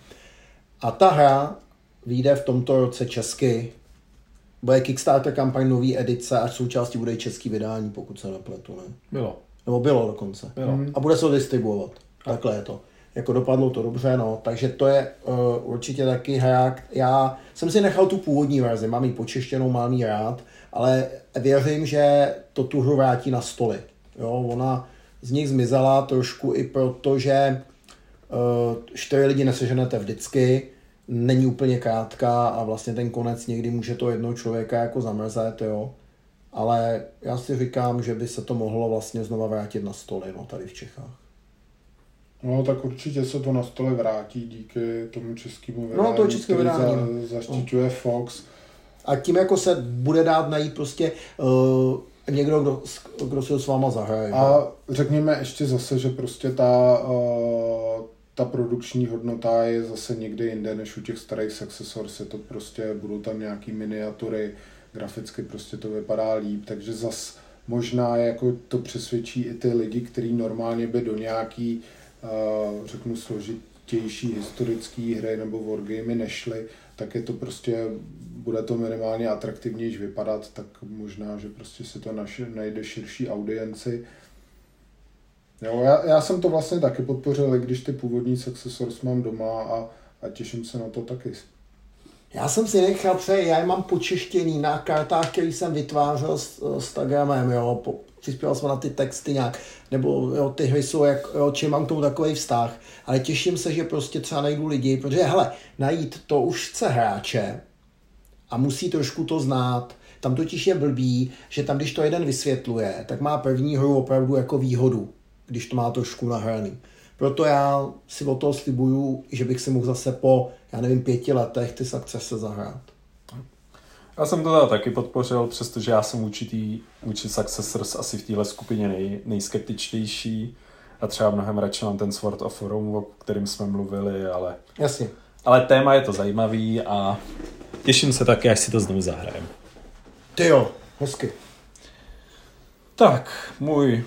Speaker 3: A ta hra vyjde v tomto roce česky. Bude Kickstarter kampaň nový edice a součástí bude i český vydání, pokud se nepletu, ne?
Speaker 1: Bylo.
Speaker 3: Nebo bylo dokonce.
Speaker 1: Bylo.
Speaker 3: A bude se to distribuovat. Takhle je to. Jako dopadlo to dobře, no. Takže to je uh, určitě taky hra. Já jsem si nechal tu původní verzi, mám ji počeštěnou, mám ji rád, ale věřím, že to tu hru vrátí na stoly. Jo, ona z nich zmizela trošku i proto, že uh, čtyři lidi neseženete vždycky, není úplně krátká a vlastně ten konec někdy může to jednoho člověka jako zamrzet, jo. Ale já si říkám, že by se to mohlo vlastně znova vrátit na stoly, no, tady v Čechách.
Speaker 2: No, tak určitě se to na stole vrátí díky tomu českému
Speaker 3: No, to české
Speaker 2: který
Speaker 3: vydání.
Speaker 2: Za, zaštiťuje Fox.
Speaker 3: A tím jako se bude dát najít prostě uh, někdo, kdo, kdo si ho s váma zahraje.
Speaker 2: A řekněme ještě zase, že prostě ta, uh, ta produkční hodnota je zase někde jinde než u těch starých Successors. Je to prostě, budou tam nějaký miniatury, graficky prostě to vypadá líp, takže zas možná jako to přesvědčí i ty lidi, kteří normálně by do nějaký, uh, řeknu, složitější historické hry nebo wargamy nešly, tak je to prostě, bude to minimálně atraktivnější vypadat, tak možná, že prostě si to naše, najde širší audienci. Jo, já, já jsem to vlastně taky podpořil, když ty původní Successors mám doma a, a těším se na to taky.
Speaker 3: Já jsem si nechal přeji, já je mám počeštěný na kartách, který jsem vytvářel s, s Instagramem, jo, po, přispěl jsem na ty texty nějak, nebo jo, ty hry jsou, jak, jo, čím mám k tomu takový vztah, ale těším se, že prostě třeba najdu lidi, protože hele, najít to už chce hráče a musí trošku to znát, tam totiž je blbý, že tam, když to jeden vysvětluje, tak má první hru opravdu jako výhodu, když to má trošku nahraný. Proto já si o toho slibuju, že bych si mohl zase po, já nevím, pěti letech ty se zahrát.
Speaker 1: Já jsem to teda taky podpořil, přestože já jsem určitý, vůči Successors asi v téhle skupině nej, nejskeptičtější a třeba mnohem radši mám ten Sword of Rome, o kterým jsme mluvili, ale...
Speaker 3: Jasně.
Speaker 1: Ale téma je to zajímavý a těším se taky, až si to znovu zahrajem.
Speaker 3: Ty jo, hezky.
Speaker 1: Tak, můj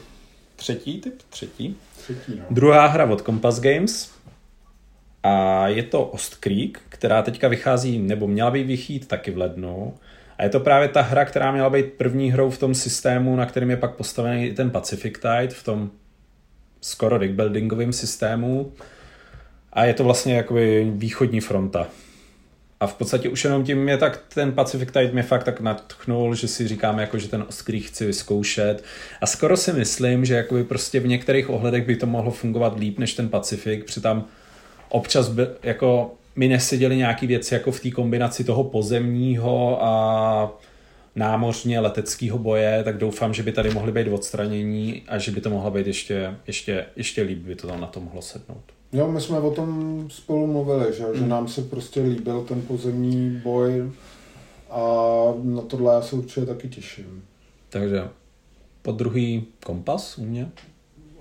Speaker 1: třetí typ, třetí.
Speaker 2: Třetí, no.
Speaker 1: Druhá hra od Compass Games a je to Ost Creek, která teďka vychází, nebo měla být vychít taky v lednu. A je to právě ta hra, která měla být první hrou v tom systému, na kterém je pak postavený ten Pacific Tide, v tom skoro deckbuildingovém systému. A je to vlastně jakoby východní fronta. A v podstatě už jenom tím mě tak ten Pacific Tide mě fakt tak natchnul, že si říkáme jako, že ten Oskrý chci vyzkoušet. A skoro si myslím, že jakoby prostě v některých ohledech by to mohlo fungovat líp než ten Pacific, přitom občas by, jako mi neseděly nějaké věci jako v té kombinaci toho pozemního a námořně leteckého boje, tak doufám, že by tady mohly být odstranění a že by to mohlo být ještě, ještě, ještě líp, by to tam na to mohlo sednout.
Speaker 2: Jo, my jsme o tom spolu mluvili, že, že nám se prostě líbil ten pozemní boj a na tohle já se určitě taky těším.
Speaker 1: Takže po druhý kompas u mě.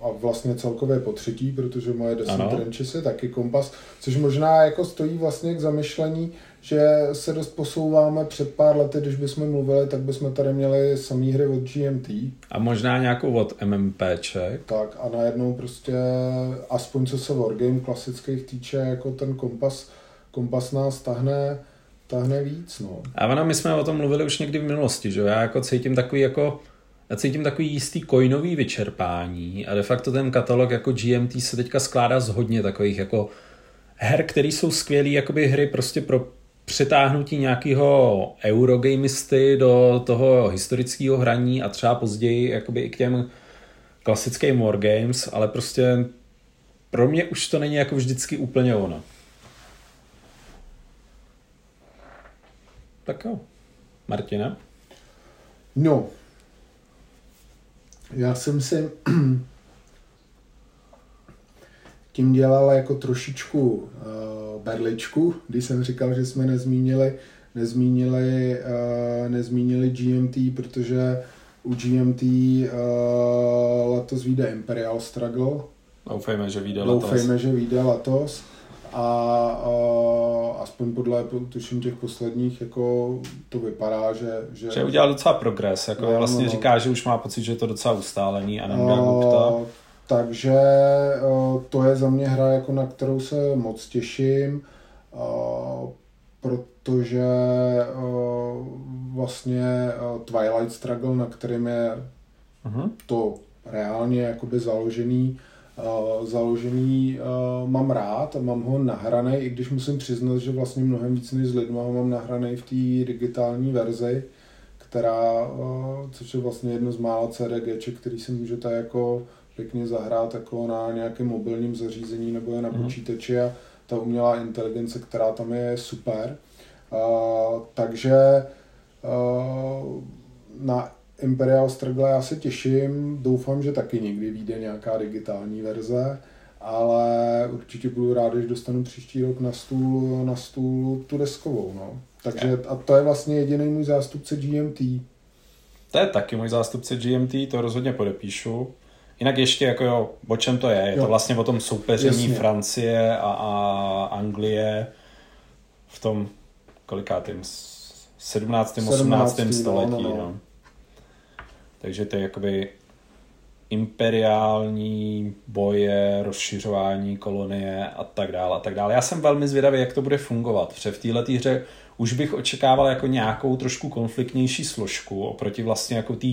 Speaker 2: A vlastně celkově po třetí, protože moje Descent Trenches je taky kompas, což možná jako stojí vlastně k zamyšlení, že se dost posouváme před pár lety, když bychom mluvili, tak bychom tady měli samý hry od GMT.
Speaker 1: A možná nějakou od MMPček.
Speaker 2: Tak a najednou prostě, aspoň co se Wargame klasických týče, jako ten kompas, kompas nás tahne, tahne víc, no.
Speaker 1: A ono, my jsme o tom mluvili už někdy v minulosti, že já jako cítím takový jako já cítím takový jistý coinový vyčerpání a de facto ten katalog jako GMT se teďka skládá z hodně takových jako her, které jsou skvělé jakoby hry prostě pro přetáhnutí nějakého eurogamisty do toho historického hraní a třeba později jakoby i k těm klasickým wargames, ale prostě pro mě už to není jako vždycky úplně ono. Tak jo. Martina?
Speaker 2: No, já jsem si [clears throat] tím dělal jako trošičku uh, berličku, když jsem říkal, že jsme nezmínili, nezmínili, uh, nezmínili GMT, protože u GMT uh, eh, letos vyjde Imperial Struggle.
Speaker 1: Doufejme, že vyjde letos.
Speaker 2: Doufejme, že vyjde letos. A uh, aspoň podle tuším těch posledních, jako to vypadá, že... Že,
Speaker 1: že udělal docela progres, jako no, vlastně no, no. říká, že už má pocit, že je to docela ustálený a uh,
Speaker 2: takže uh, to je za mě hra, jako na kterou se moc těším, uh, protože uh, vlastně Twilight Struggle, na kterým je uh-huh. to reálně jakoby založený, uh, založený uh, mám rád, mám ho nahraný, i když musím přiznat, že vlastně mnohem víc než s lidma ho mám nahraný v té digitální verzi, která, uh, což je vlastně jedno z mála CDG, který si můžete jako pěkně zahrát jako na nějakém mobilním zařízení nebo je na mm. počítači a ta umělá inteligence, která tam je, super. Uh, takže uh, na Imperial Struggle já se těším, doufám, že taky někdy vyjde nějaká digitální verze ale určitě budu rád, když dostanu příští rok na stůl, na stůl tu deskovou, no. Takže a to je vlastně jediný můj zástupce GMT.
Speaker 1: To je taky můj zástupce GMT, to rozhodně podepíšu. Jinak ještě jako jo, o čem to je? Je jo. to vlastně o tom soupeření Jasně. Francie a, a Anglie v tom kolikátým 17. 18. století. No, no, no. No. Takže to je jakoby imperiální boje, rozšiřování kolonie a tak dále a tak dále. Já jsem velmi zvědavý, jak to bude fungovat, protože v této hře už bych očekával jako nějakou trošku konfliktnější složku oproti vlastně jako té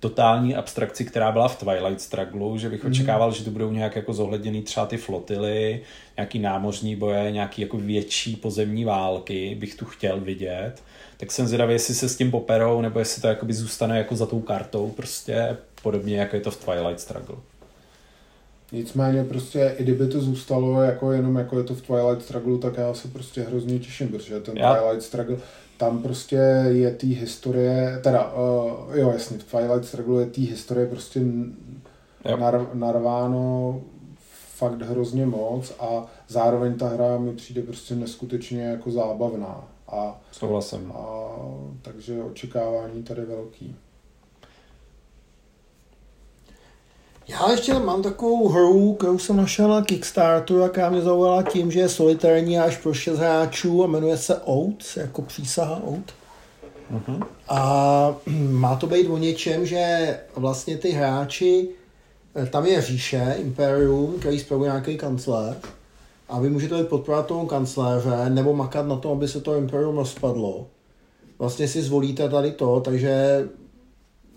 Speaker 1: totální abstrakci, která byla v Twilight Struggle, že bych mm. očekával, že to budou nějak jako zohledněný třeba ty flotily, nějaký námořní boje, nějaký jako větší pozemní války bych tu chtěl vidět. Tak jsem zvědavý, jestli se s tím poperou, nebo jestli to jakoby zůstane jako za tou kartou, prostě podobně jako je to v Twilight Struggle.
Speaker 2: Nicméně prostě, i kdyby to zůstalo jako jenom jako je to v Twilight Struggle, tak já se prostě hrozně těším, protože ten já... Twilight Struggle, tam prostě je té historie, teda, uh, jo jasně, v Twilight Struggle je té historie prostě nar, narváno fakt hrozně moc a zároveň ta hra mi přijde prostě neskutečně jako zábavná. A,
Speaker 1: Souhlasím.
Speaker 2: A, takže očekávání tady velký.
Speaker 3: Já ještě mám takovou hru, kterou jsem našel na Kickstarteru, jaká mě zaujala tím, že je solitární až pro 6 hráčů a jmenuje se Oath, jako přísaha Oath. Uh-huh. A [clears throat] má to být o něčem, že vlastně ty hráči, eh, tam je říše, Imperium, který spravuje nějaký kancléř, a vy můžete podporovat toho kancléře nebo makat na tom, aby se to Imperium rozpadlo. Vlastně si zvolíte tady to, takže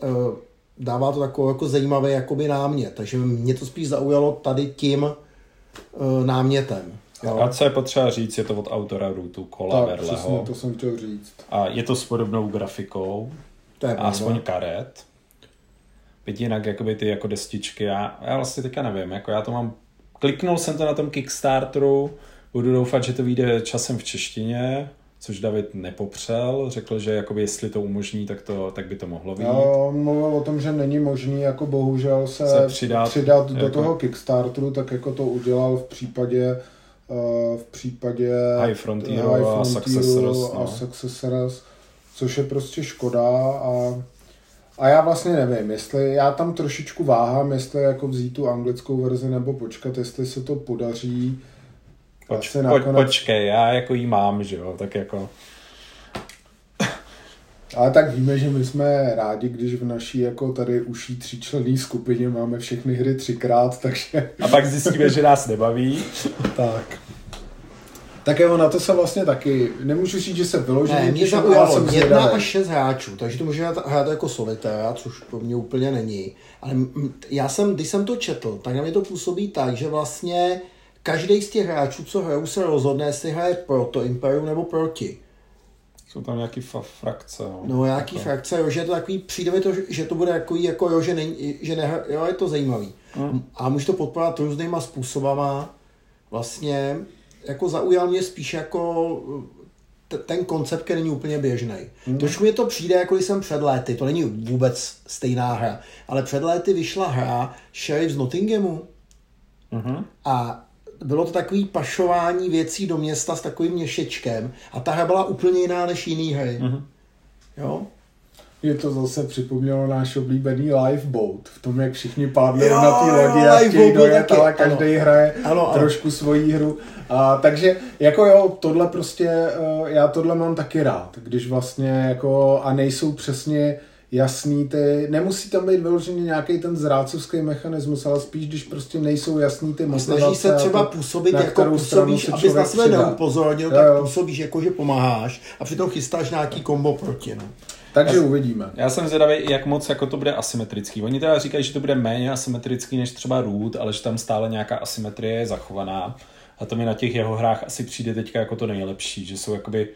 Speaker 3: uh, dává to takový jako zajímavý jakoby námět. Takže mě to spíš zaujalo tady tím uh, námětem.
Speaker 1: Jo. A co je potřeba říct, je to od autora Rootu, Kola
Speaker 2: tak, Verleho. Přesně, to jsem chtěl říct.
Speaker 1: A je to s podobnou grafikou,
Speaker 3: to je
Speaker 1: aspoň karet. Byť jinak jakoby ty jako destičky, já, já vlastně teďka nevím, jako já to mám, kliknul jsem to na tom Kickstarteru, budu doufat, že to vyjde časem v češtině, což David nepopřel, řekl, že jakoby jestli to umožní, tak, to, tak by to mohlo být.
Speaker 2: On mluvil o tom, že není možný jako bohužel se, se přidat, přidat do jako... toho Kickstarteru, tak jako to udělal v případě uh, v případě
Speaker 1: High Frontieru, High Frontieru a Successors, no.
Speaker 2: a Successors, což je prostě škoda a a já vlastně nevím, jestli já tam trošičku váhám, jestli jako vzít tu anglickou verzi nebo počkat, jestli se to podaří
Speaker 1: Poč, po, nakonec... Počkej, já jako jí mám, že jo, tak jako...
Speaker 2: Ale tak víme, že my jsme rádi, když v naší jako tady uší tříčlenný skupině máme všechny hry třikrát, takže...
Speaker 1: A pak zjistíme, že nás nebaví.
Speaker 2: tak. Tak jo, na to se vlastně taky, nemůžu říct, že se vyloženě
Speaker 3: ne, mě zaujalo jedna až šest hráčů, takže to může hrát jako solitéra, což pro mě úplně není. Ale já jsem, když jsem to četl, tak na mě to působí tak, že vlastně každý z těch hráčů, co hrajou, se rozhodne, jestli hraje pro to Imperium nebo proti.
Speaker 1: Jsou tam nějaký fa- frakce. No,
Speaker 3: no nějaký jako. frakce, jo, že to takový, přijde mi to, že to bude jako, jako jo, že, není, že ne, jo, je to zajímavý. Hmm. A může to podporovat různýma způsobama. Vlastně jako zaujal mě spíš jako t- ten koncept, který není úplně běžný. Hmm. Trošku mi to přijde, jako když jsem před léty, to není vůbec stejná hra, ale před léty vyšla hra Sheriff z Nottinghamu. Hmm. A bylo to takový pašování věcí do města s takovým měšečkem a ta hra byla úplně jiná než jiný hry. Mm-hmm. Jo?
Speaker 2: Je to zase připomnělo náš oblíbený lifeboat. V tom, jak všichni pádli na té lodi a chtějí dojet, ale každý ano. hraje ano, trošku ano. svoji hru. A, takže jako jo, tohle prostě, uh, já tohle mám taky rád, když vlastně jako, a nejsou přesně jasný ty, nemusí tam být vyložený nějaký ten zrácovský mechanismus, ale spíš, když prostě nejsou jasný ty
Speaker 3: motivace. Snažíš se třeba to, působit, jako působíš, abys na sebe neupozornil, tak jo. působíš jako, že pomáháš a přitom chystáš nějaký kombo proti. No.
Speaker 2: Takže já, uvidíme.
Speaker 1: Já jsem zvědavý, jak moc jako to bude asymetrický. Oni teda říkají, že to bude méně asymetrický než třeba Root, ale že tam stále nějaká asymetrie je zachovaná. A to mi na těch jeho hrách asi přijde teďka jako to nejlepší, že jsou jakoby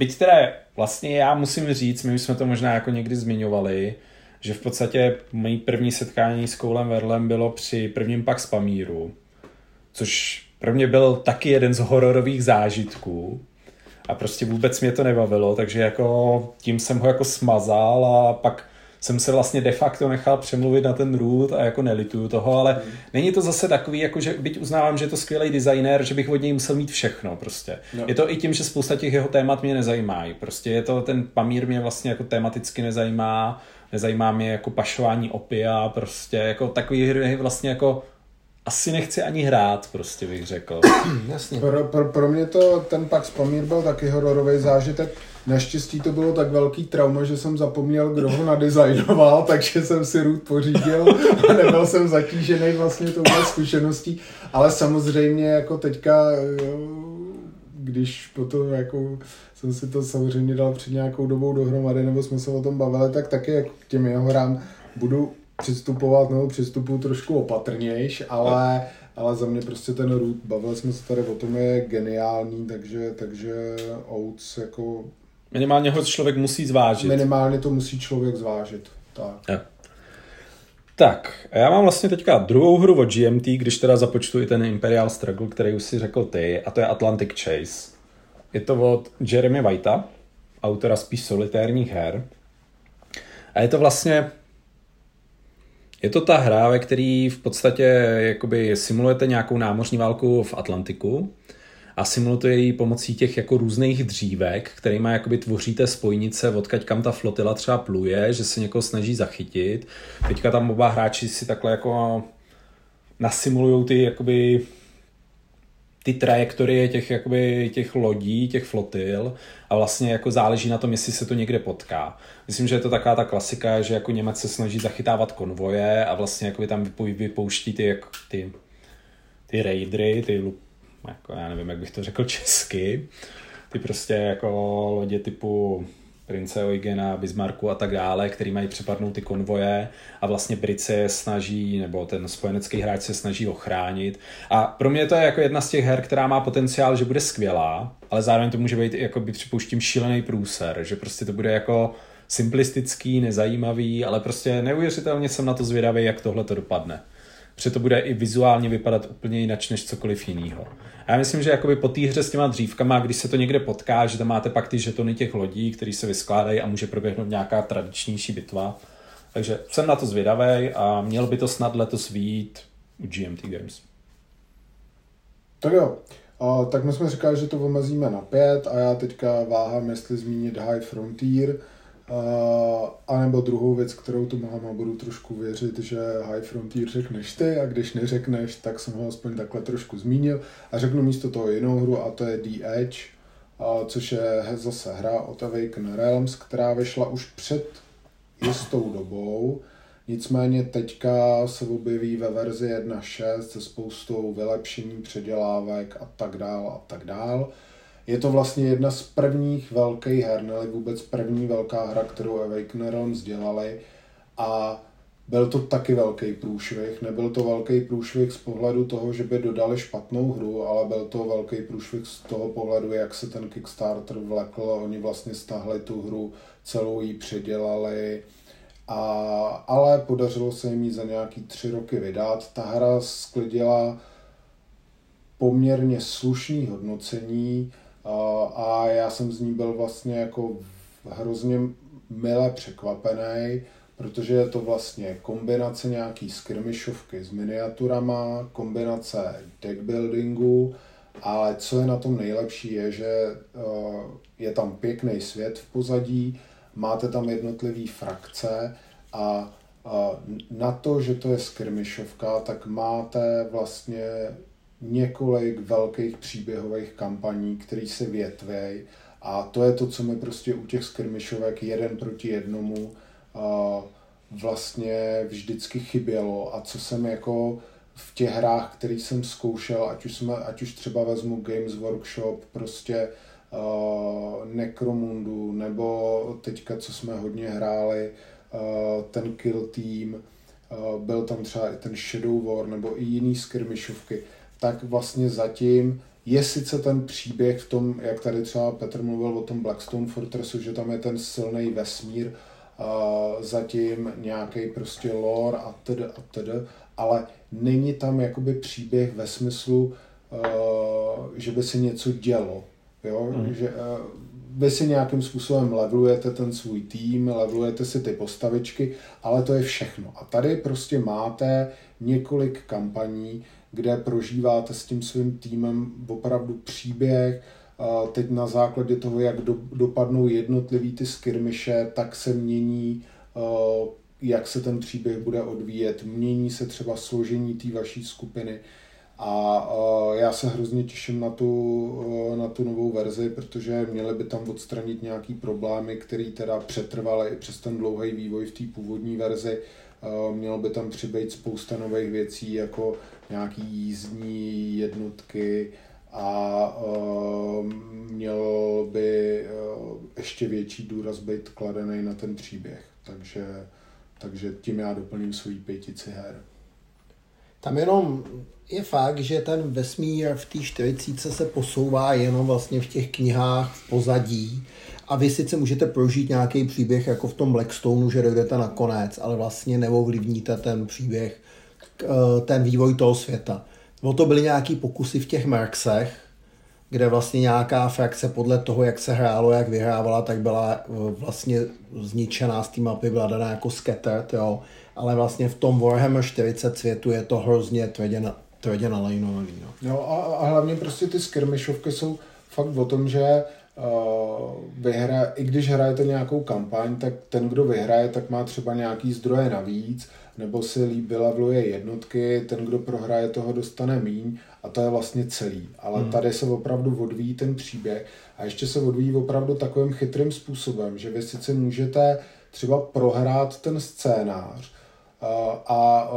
Speaker 1: Byť teda vlastně já musím říct, my jsme to možná jako někdy zmiňovali, že v podstatě mojí první setkání s Koulem Verlem bylo při prvním pak Pamíru, což pro mě byl taky jeden z hororových zážitků a prostě vůbec mě to nebavilo, takže jako tím jsem ho jako smazal a pak jsem se vlastně de facto nechal přemluvit na ten root a jako nelituju toho, ale hmm. není to zase takový, jako že byť uznávám, že je to skvělý designer, že bych od něj musel mít všechno prostě. No. Je to i tím, že spousta těch jeho témat mě nezajímají. Prostě je to, ten Pamír mě vlastně jako tematicky nezajímá, nezajímá mě jako pašování opia, prostě jako takový hry vlastně jako asi nechci ani hrát, prostě bych řekl. [clears throat]
Speaker 2: Jasně. Pro, pro, pro mě to ten pak Pamír byl taky hororový zážitek Naštěstí to bylo tak velký trauma, že jsem zapomněl, kdo ho nadizajnoval, [laughs] takže jsem si root pořídil a nebyl jsem zatížený vlastně touhle zkušeností. Ale samozřejmě jako teďka, když potom jako jsem si to samozřejmě dal před nějakou dobou dohromady, nebo jsme se o tom bavili, tak taky jako k těm jeho hrám budu přistupovat, nebo přistupu trošku opatrnějš, ale, ale za mě prostě ten root, bavili jsme se tady o tom, je geniální, takže, takže Oates jako
Speaker 1: Minimálně ho člověk musí zvážit.
Speaker 2: Minimálně to musí člověk zvážit. Tak.
Speaker 1: Ja. Tak, a já mám vlastně teďka druhou hru od GMT, když teda započtu i ten Imperial Struggle, který už si řekl ty, a to je Atlantic Chase. Je to od Jeremy Whitea, autora spíš solitérních her. A je to vlastně je to ta hra, ve který v podstatě jakoby simulujete nějakou námořní válku v Atlantiku a simuluje ji pomocí těch jako různých dřívek, kterýma jakoby tvoříte spojnice, odkaď kam ta flotila třeba pluje, že se někoho snaží zachytit. Teďka tam oba hráči si takhle jako nasimulují ty jakoby ty trajektorie těch, jakoby, těch lodí, těch flotil a vlastně jako záleží na tom, jestli se to někde potká. Myslím, že je to taková ta klasika, že jako Němec se snaží zachytávat konvoje a vlastně jakoby tam vypouští ty, jak, ty, ty raidry, ty jako já nevím, jak bych to řekl česky, ty prostě jako lodě typu prince Eugena, Bismarcku a tak dále, který mají přepadnout ty konvoje a vlastně Brit se snaží, nebo ten spojenecký hráč se snaží ochránit. A pro mě to je jako jedna z těch her, která má potenciál, že bude skvělá, ale zároveň to může být, jako by připouštím, šílený průser, že prostě to bude jako simplistický, nezajímavý, ale prostě neuvěřitelně jsem na to zvědavý, jak tohle to dopadne protože to bude i vizuálně vypadat úplně jinak než cokoliv jiného. A já myslím, že jakoby po té hře s těma dřívkama, když se to někde potká, že tam máte pak ty žetony těch lodí, které se vyskládají a může proběhnout nějaká tradičnější bitva. Takže jsem na to zvědavý a měl by to snad letos vít u GMT Games.
Speaker 2: Tak jo, a, tak my jsme říkali, že to omezíme na pět a já teďka váhám, jestli zmínit High Frontier, a nebo druhou věc, kterou tu mám a budu trošku věřit, že High Frontier řekneš ty a když neřekneš, tak jsem ho aspoň takhle trošku zmínil a řeknu místo toho jinou hru a to je The Edge, což je zase hra od Awaken Realms, která vyšla už před jistou dobou, nicméně teďka se objeví ve verzi 1.6 se spoustou vylepšení, předělávek a tak dál a tak dál. Je to vlastně jedna z prvních velkých her, nebo vůbec první velká hra, kterou Awaken Realms dělali a byl to taky velký průšvih. Nebyl to velký průšvih z pohledu toho, že by dodali špatnou hru, ale byl to velký průšvih z toho pohledu, jak se ten Kickstarter vlekl. Oni vlastně stáhli tu hru, celou ji předělali, a, ale podařilo se jim ji za nějaký tři roky vydat. Ta hra sklidila poměrně slušný hodnocení, a já jsem z ní byl vlastně jako hrozně mile překvapený, protože je to vlastně kombinace nějaký skirmishovky s miniaturama, kombinace deckbuildingu, ale co je na tom nejlepší je, že e, je tam pěkný svět v pozadí, máte tam jednotlivé frakce a na to, že to je skirmishovka, tak máte vlastně několik velkých příběhových kampaní, které se větví a to je to, co mi prostě u těch skirmishovek jeden proti jednomu vlastně vždycky chybělo. A co jsem jako v těch hrách, které jsem zkoušel, ať už, jsme, ať už třeba vezmu Games Workshop, prostě uh, Necromundu, nebo teďka, co jsme hodně hráli, uh, ten Kill Team, uh, byl tam třeba i ten Shadow War, nebo i jiný skirmishovky, tak vlastně zatím je sice ten příběh v tom, jak tady třeba Petr mluvil o tom Blackstone Fortressu, že tam je ten silný vesmír, uh, zatím nějaký prostě lore a td. a td. Ale není tam jakoby příběh ve smyslu, uh, že by se něco dělo. Jo? Mm. Že, uh, vy si nějakým způsobem levelujete ten svůj tým, levelujete si ty postavičky, ale to je všechno. A tady prostě máte několik kampaní, kde prožíváte s tím svým týmem opravdu příběh, teď na základě toho, jak do, dopadnou jednotlivý ty skirmiše, tak se mění, jak se ten příběh bude odvíjet, mění se třeba složení té vaší skupiny. A já se hrozně těším na tu, na tu novou verzi, protože měli by tam odstranit nějaký problémy, které teda přetrvaly i přes ten dlouhý vývoj v té původní verzi. Mělo by tam přibýt spousta nových věcí, jako nějaký jízdní jednotky, a uh, měl by uh, ještě větší důraz být kladený na ten příběh. Takže, takže tím já doplním svůj pětici her.
Speaker 3: Tam jenom je fakt, že ten vesmír v té 40 se posouvá jenom vlastně v těch knihách v pozadí a vy sice můžete prožít nějaký příběh jako v tom Blackstoneu, že dojdete na konec, ale vlastně neovlivníte ten příběh, eh, ten vývoj toho světa. O to byly nějaký pokusy v těch Merksech, kde vlastně nějaká frakce podle toho, jak se hrálo, jak vyhrávala, tak byla eh, vlastně zničená z té mapy, byla daná jako scattered, jo. Ale vlastně v tom Warhammer 40 světu je to hrozně tvrdě, na, tvrdě nalajnovaný. No.
Speaker 2: Jo, a, a hlavně prostě ty skirmishovky jsou fakt o tom, že uh, vyhra, i když hrajete nějakou kampaň, tak ten, kdo vyhraje, tak má třeba nějaký zdroje navíc, nebo si líbí leveluje jednotky, ten, kdo prohraje, toho dostane míň a to je vlastně celý. Ale hmm. tady se opravdu odvíjí ten příběh a ještě se odvíjí opravdu takovým chytrým způsobem, že vy sice můžete třeba prohrát ten scénář a, a, a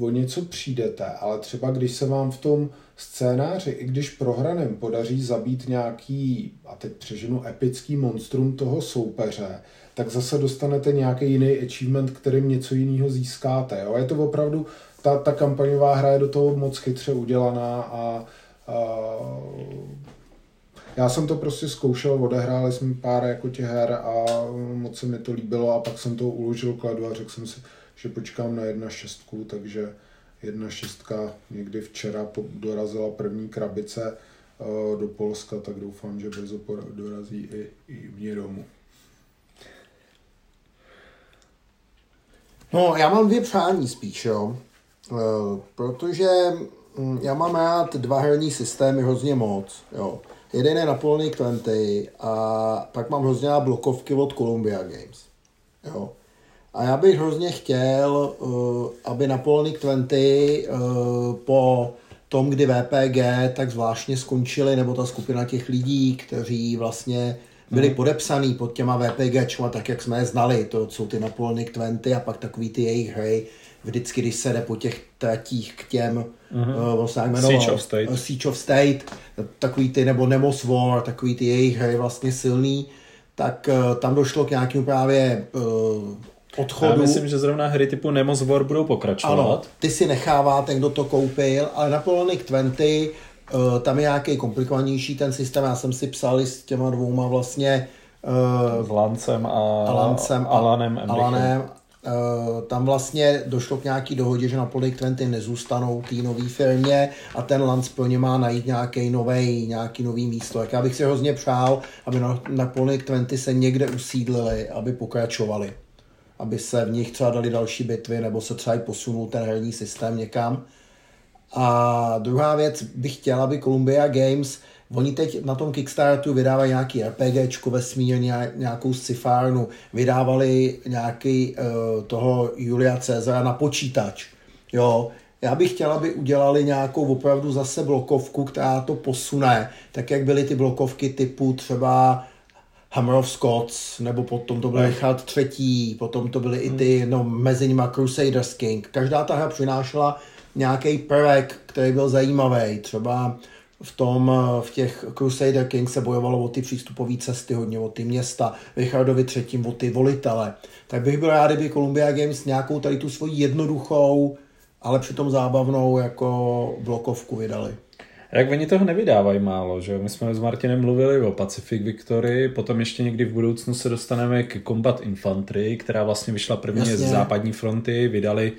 Speaker 2: o něco přijdete, ale třeba když se vám v tom scénáři, i když prohraném podaří zabít nějaký, a teď přeženu, epický monstrum toho soupeře, tak zase dostanete nějaký jiný achievement, kterým něco jiného získáte. Jo? Je to opravdu, ta, ta kampaňová hra je do toho moc chytře udělaná a, a já jsem to prostě zkoušel, odehráli jsme pár jako těch her a moc se mi to líbilo a pak jsem to uložil kladu a řekl jsem si, že počkám na jedna šestku, takže jedna šestka někdy včera dorazila první krabice eh, do Polska, tak doufám, že brzo dorazí i, i mě domů.
Speaker 3: No, já mám dvě přání spíš, jo. E, protože hm, já mám rád dva herní systémy hrozně moc, jo. Jeden je Napoleonic 20 a pak mám hrozně rád blokovky od Columbia Games, jo. A já bych hrozně chtěl, e, aby Napoleonic 20 e, po tom, kdy VPG tak zvláštně skončili, nebo ta skupina těch lidí, kteří vlastně byli hmm. podepsaný pod těma VPGčma, tak jak jsme je znali. To jsou ty Napoleonic 20 a pak takový ty jejich hry. Vždycky, když se jde po těch tratích k těm, mm-hmm. uh, se jmenoval, Siege of State. Uh, Siege of State, takový ty, nebo Nemos War, takový ty jejich hry vlastně silný, tak uh, tam došlo k nějakému právě uh, odchodu. Já
Speaker 1: myslím, že zrovna hry typu Nemos War budou pokračovat. Ano,
Speaker 3: ty si nechává ten, kdo to koupil, ale Napoleonic 20 Uh, tam je nějaký komplikovanější ten systém, já jsem si psal s těma dvouma vlastně
Speaker 1: uh, s Lancem a,
Speaker 3: a Lancem
Speaker 1: a Alanem,
Speaker 3: Alanem Uh, tam vlastně došlo k nějaký dohodě, že na Polik 20 nezůstanou té nové firmě a ten Lance pro ně má najít nějaký nový, nějaký nový místo. Tak já bych si hrozně přál, aby na, na Polik 20 se někde usídlili, aby pokračovali. Aby se v nich třeba dali další bitvy, nebo se třeba i posunul ten herní systém někam. A druhá věc bych chtěla, aby Columbia Games, oni teď na tom Kickstarteru vydávají nějaký RPGčko vesmír, nějakou scifárnu, vydávali nějaký uh, toho Julia Cezara na počítač. Jo, já bych chtěla, aby udělali nějakou opravdu zase blokovku, která to posune, tak jak byly ty blokovky typu třeba Hammer of Scots, nebo potom to byl Richard III, potom to byly i ty, no mezi nimi Crusaders King. Každá ta hra přinášela nějaký prvek, který byl zajímavý. Třeba v tom, v těch Crusader Kings se bojovalo o ty přístupové cesty, hodně o ty města, Richardovi třetím o ty volitele. Tak bych byl rád, kdyby Columbia Games nějakou tady tu svoji jednoduchou, ale přitom zábavnou jako blokovku vydali.
Speaker 1: Jak oni toho nevydávají málo, že My jsme s Martinem mluvili o Pacific Victory, potom ještě někdy v budoucnu se dostaneme k Combat Infantry, která vlastně vyšla prvně Jasně. z západní fronty, vydali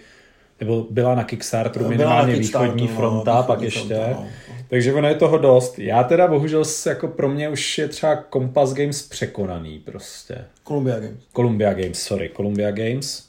Speaker 1: nebo byla na Kickstarteru
Speaker 3: Byla
Speaker 1: minimálně
Speaker 3: na Kickstarteru,
Speaker 1: východní
Speaker 3: no,
Speaker 1: fronta,
Speaker 3: východní
Speaker 1: pak ještě.
Speaker 3: fronta, no.
Speaker 1: Takže ono je toho dost. Já teda bohužel jako pro mě už je třeba Compass Games překonaný prostě.
Speaker 3: Columbia Games.
Speaker 1: Columbia Games, sorry, Columbia Games.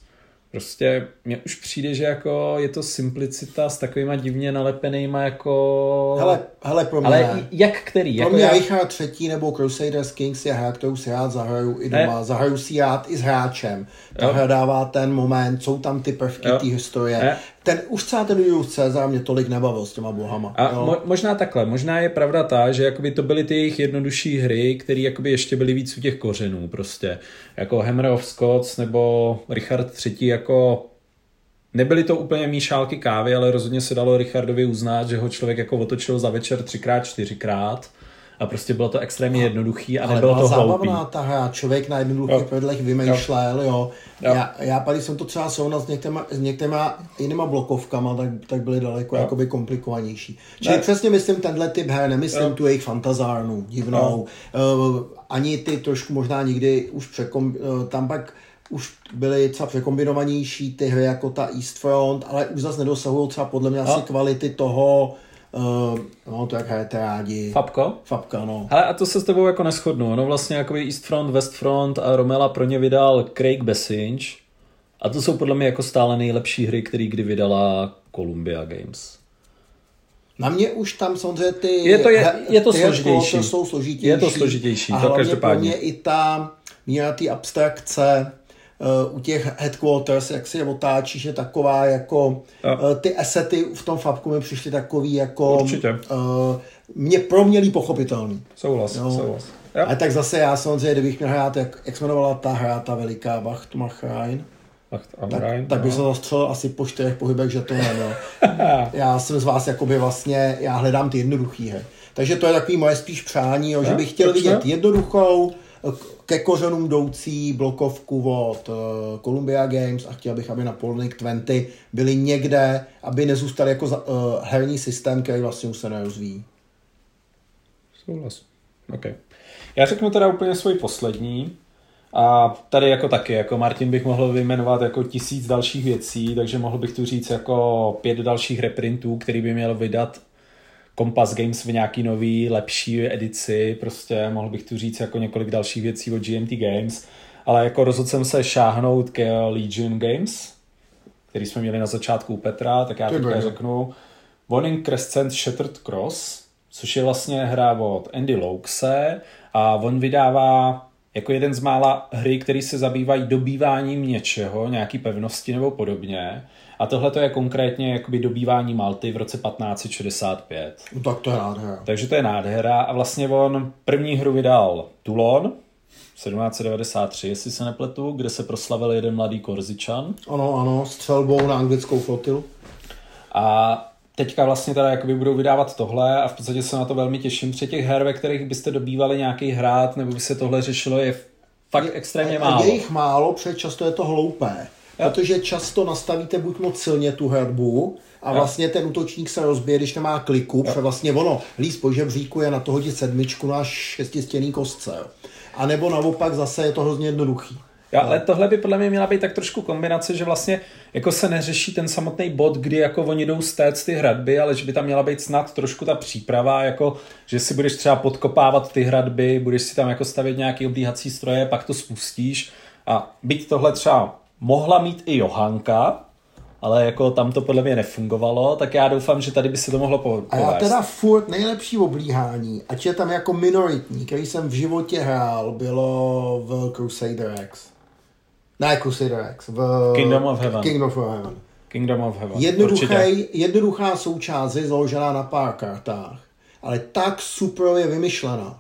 Speaker 1: Prostě mně už přijde, že jako je to simplicita s takovýma divně nalepenýma jako...
Speaker 3: Hele, hele pro mě,
Speaker 1: Ale jak který?
Speaker 3: pro
Speaker 1: Jako
Speaker 3: mě
Speaker 1: já...
Speaker 3: Richard třetí nebo Crusaders Kings je hra, kterou si rád zahraju i doma.
Speaker 1: Ne.
Speaker 3: Zahraju si rád i s hráčem. Ta
Speaker 1: Jo.
Speaker 3: hra dává ten moment, jsou tam ty prvky té historie.
Speaker 1: Ne.
Speaker 3: Ten, už třeba ten Julius Caesar mě tolik nebavil s těma bohama.
Speaker 1: A
Speaker 3: jo.
Speaker 1: mo- možná takhle, možná je pravda ta, že jakoby to byly ty jejich jednodušší hry, které jakoby ještě byly víc u těch kořenů prostě. Jako Hammer of Scots nebo Richard III jako Nebyly to úplně míšálky kávy, ale rozhodně se dalo Richardovi uznat, že ho člověk jako otočil za večer třikrát, čtyřikrát a prostě bylo to extrémně jednoduchý a
Speaker 3: Ale
Speaker 1: nebylo
Speaker 3: byla
Speaker 1: to hloupý.
Speaker 3: zábavná ta hra, člověk na jednoduchých
Speaker 1: Jo.
Speaker 3: pravidlech vymýšlel, jo.
Speaker 1: Jo.
Speaker 3: Já, já tady jsem to třeba srovnal s některýma, s některýma jinýma blokovkama, tak, tak byly daleko
Speaker 1: Jo.
Speaker 3: jakoby komplikovanější. Čili
Speaker 1: Ne.
Speaker 3: přesně myslím tenhle typ her, nemyslím
Speaker 1: Jo.
Speaker 3: tu jejich fantazárnu, divnou, uh, ani ty trošku možná nikdy už překom, uh, tam pak už byly třeba překombinovanější ty hry jako ta East Front, ale už zase nedosahují třeba podle mě asi kvality toho, uh, no to jak hrajete rádi.
Speaker 1: Fabko?
Speaker 3: Fabka, no.
Speaker 1: Ale a to se s tebou jako neschodnu. No vlastně jakoby East Front, West Front a Romela pro ně vydal Craig Bessinge. A to jsou podle mě jako stále nejlepší hry, které kdy vydala Columbia Games.
Speaker 3: Na mě už tam samozřejmě ty...
Speaker 1: Je to- je- je to
Speaker 3: ty
Speaker 1: složitější.
Speaker 3: To jsou složitější.
Speaker 1: Je to složitější,
Speaker 3: a
Speaker 1: to
Speaker 3: hlavně
Speaker 1: každopádně.
Speaker 3: pro mě i ta míra té abstrakce u těch headquarters, jak si je otáčíš, je taková jako... Uh, ty asety v tom Fabku mi přišly takový jako...
Speaker 1: Určitě.
Speaker 3: Uh, mě pro mě líp pochopitelný.
Speaker 1: Souhlas,
Speaker 3: Jo.
Speaker 1: souhlas. Jo.
Speaker 3: Ale tak zase já samozřejmě, kdybych měl hrát, jak, jak se jmenovala ta hra, ta veliká Wachtmachrein, tak, tak bych se
Speaker 1: no.
Speaker 3: zastřelil asi po čtyřech pohybech žetonem, jo. [laughs] já jsem z vás jakoby vlastně, já hledám ty jednoduchý hry. Takže to je takový moje spíš přání, jo, že bych chtěl
Speaker 1: proč ne?
Speaker 3: vidět jednoduchou, ke kořenům jdoucí blokovku od uh, Columbia Games a chtěl bych, aby na Polnik 20 byli někde, aby nezůstali jako uh, herní systém, který vlastně už se nerozvíjí.
Speaker 1: Souhlas. Okay. Já řeknu teda úplně svůj poslední. A tady jako taky, jako Martin bych mohl vyjmenovat jako tisíc dalších věcí, takže mohl bych tu říct jako pět dalších reprintů, který by měl vydat Compass Games v nějaký nový, lepší edici, prostě mohl bych tu říct jako několik dalších věcí od GMT Games, ale jako rozhodl jsem se šáhnout ke Legion Games, který jsme měli na začátku u Petra, tak já teďka
Speaker 3: brdo.
Speaker 1: řeknu Warning Crescent Shattered Cross, což je vlastně hra od Andy Loukse a on vydává jako jeden z mála hry, který se zabývají dobýváním něčeho, nějaký pevnosti nebo podobně. A tohle to je konkrétně jakoby dobývání Malty v roce 1565.
Speaker 3: No tak to je nádhera.
Speaker 1: Takže to je nádhera a vlastně on první hru vydal Toulon 1793, jestli se nepletu, kde se proslavil jeden mladý Korzičan.
Speaker 3: Ano, ano, střelbou na anglickou flotilu.
Speaker 1: A teďka vlastně teda jakoby budou vydávat tohle a v podstatě se na to velmi těším. Při těch her, ve kterých byste dobývali nějaký hrát nebo by se tohle řešilo, je fakt extrémně málo.
Speaker 3: Je jich málo, protože často je to hloupé. Protože často nastavíte buď moc silně tu hradbu a
Speaker 1: Jo.
Speaker 3: vlastně ten útočník se rozbije, když nemá kliku, protože vlastně ono, líst po žebříku je na to hodit sedmičku na šestistěný kostce. Jo. A nebo naopak zase je to hrozně jednoduchý.
Speaker 1: Jo, ale tohle by podle mě měla být tak trošku kombinace, že vlastně jako se neřeší ten samotný bod, kdy jako oni jdou stéct ty hradby, ale že by tam měla být snad trošku ta příprava, jako že si budeš třeba podkopávat ty hradby, budeš si tam jako stavět nějaký oblíhací stroje, pak to spustíš a byť tohle třeba mohla mít i Johanka, ale jako tam to podle mě nefungovalo, tak já doufám, že tady by se to mohlo po-
Speaker 3: A já
Speaker 1: povést.
Speaker 3: teda furt nejlepší oblíhání, ať je tam jako minoritní, který jsem v životě hrál, bylo v Crusader X. Ne Crusader X, v
Speaker 1: Kingdom of Heaven.
Speaker 3: Kingdom of Heaven.
Speaker 1: Kingdom of Heaven.
Speaker 3: Jednoduchý, jednoduchá součást je založená na pár kartách, ale tak super je vymyšlená.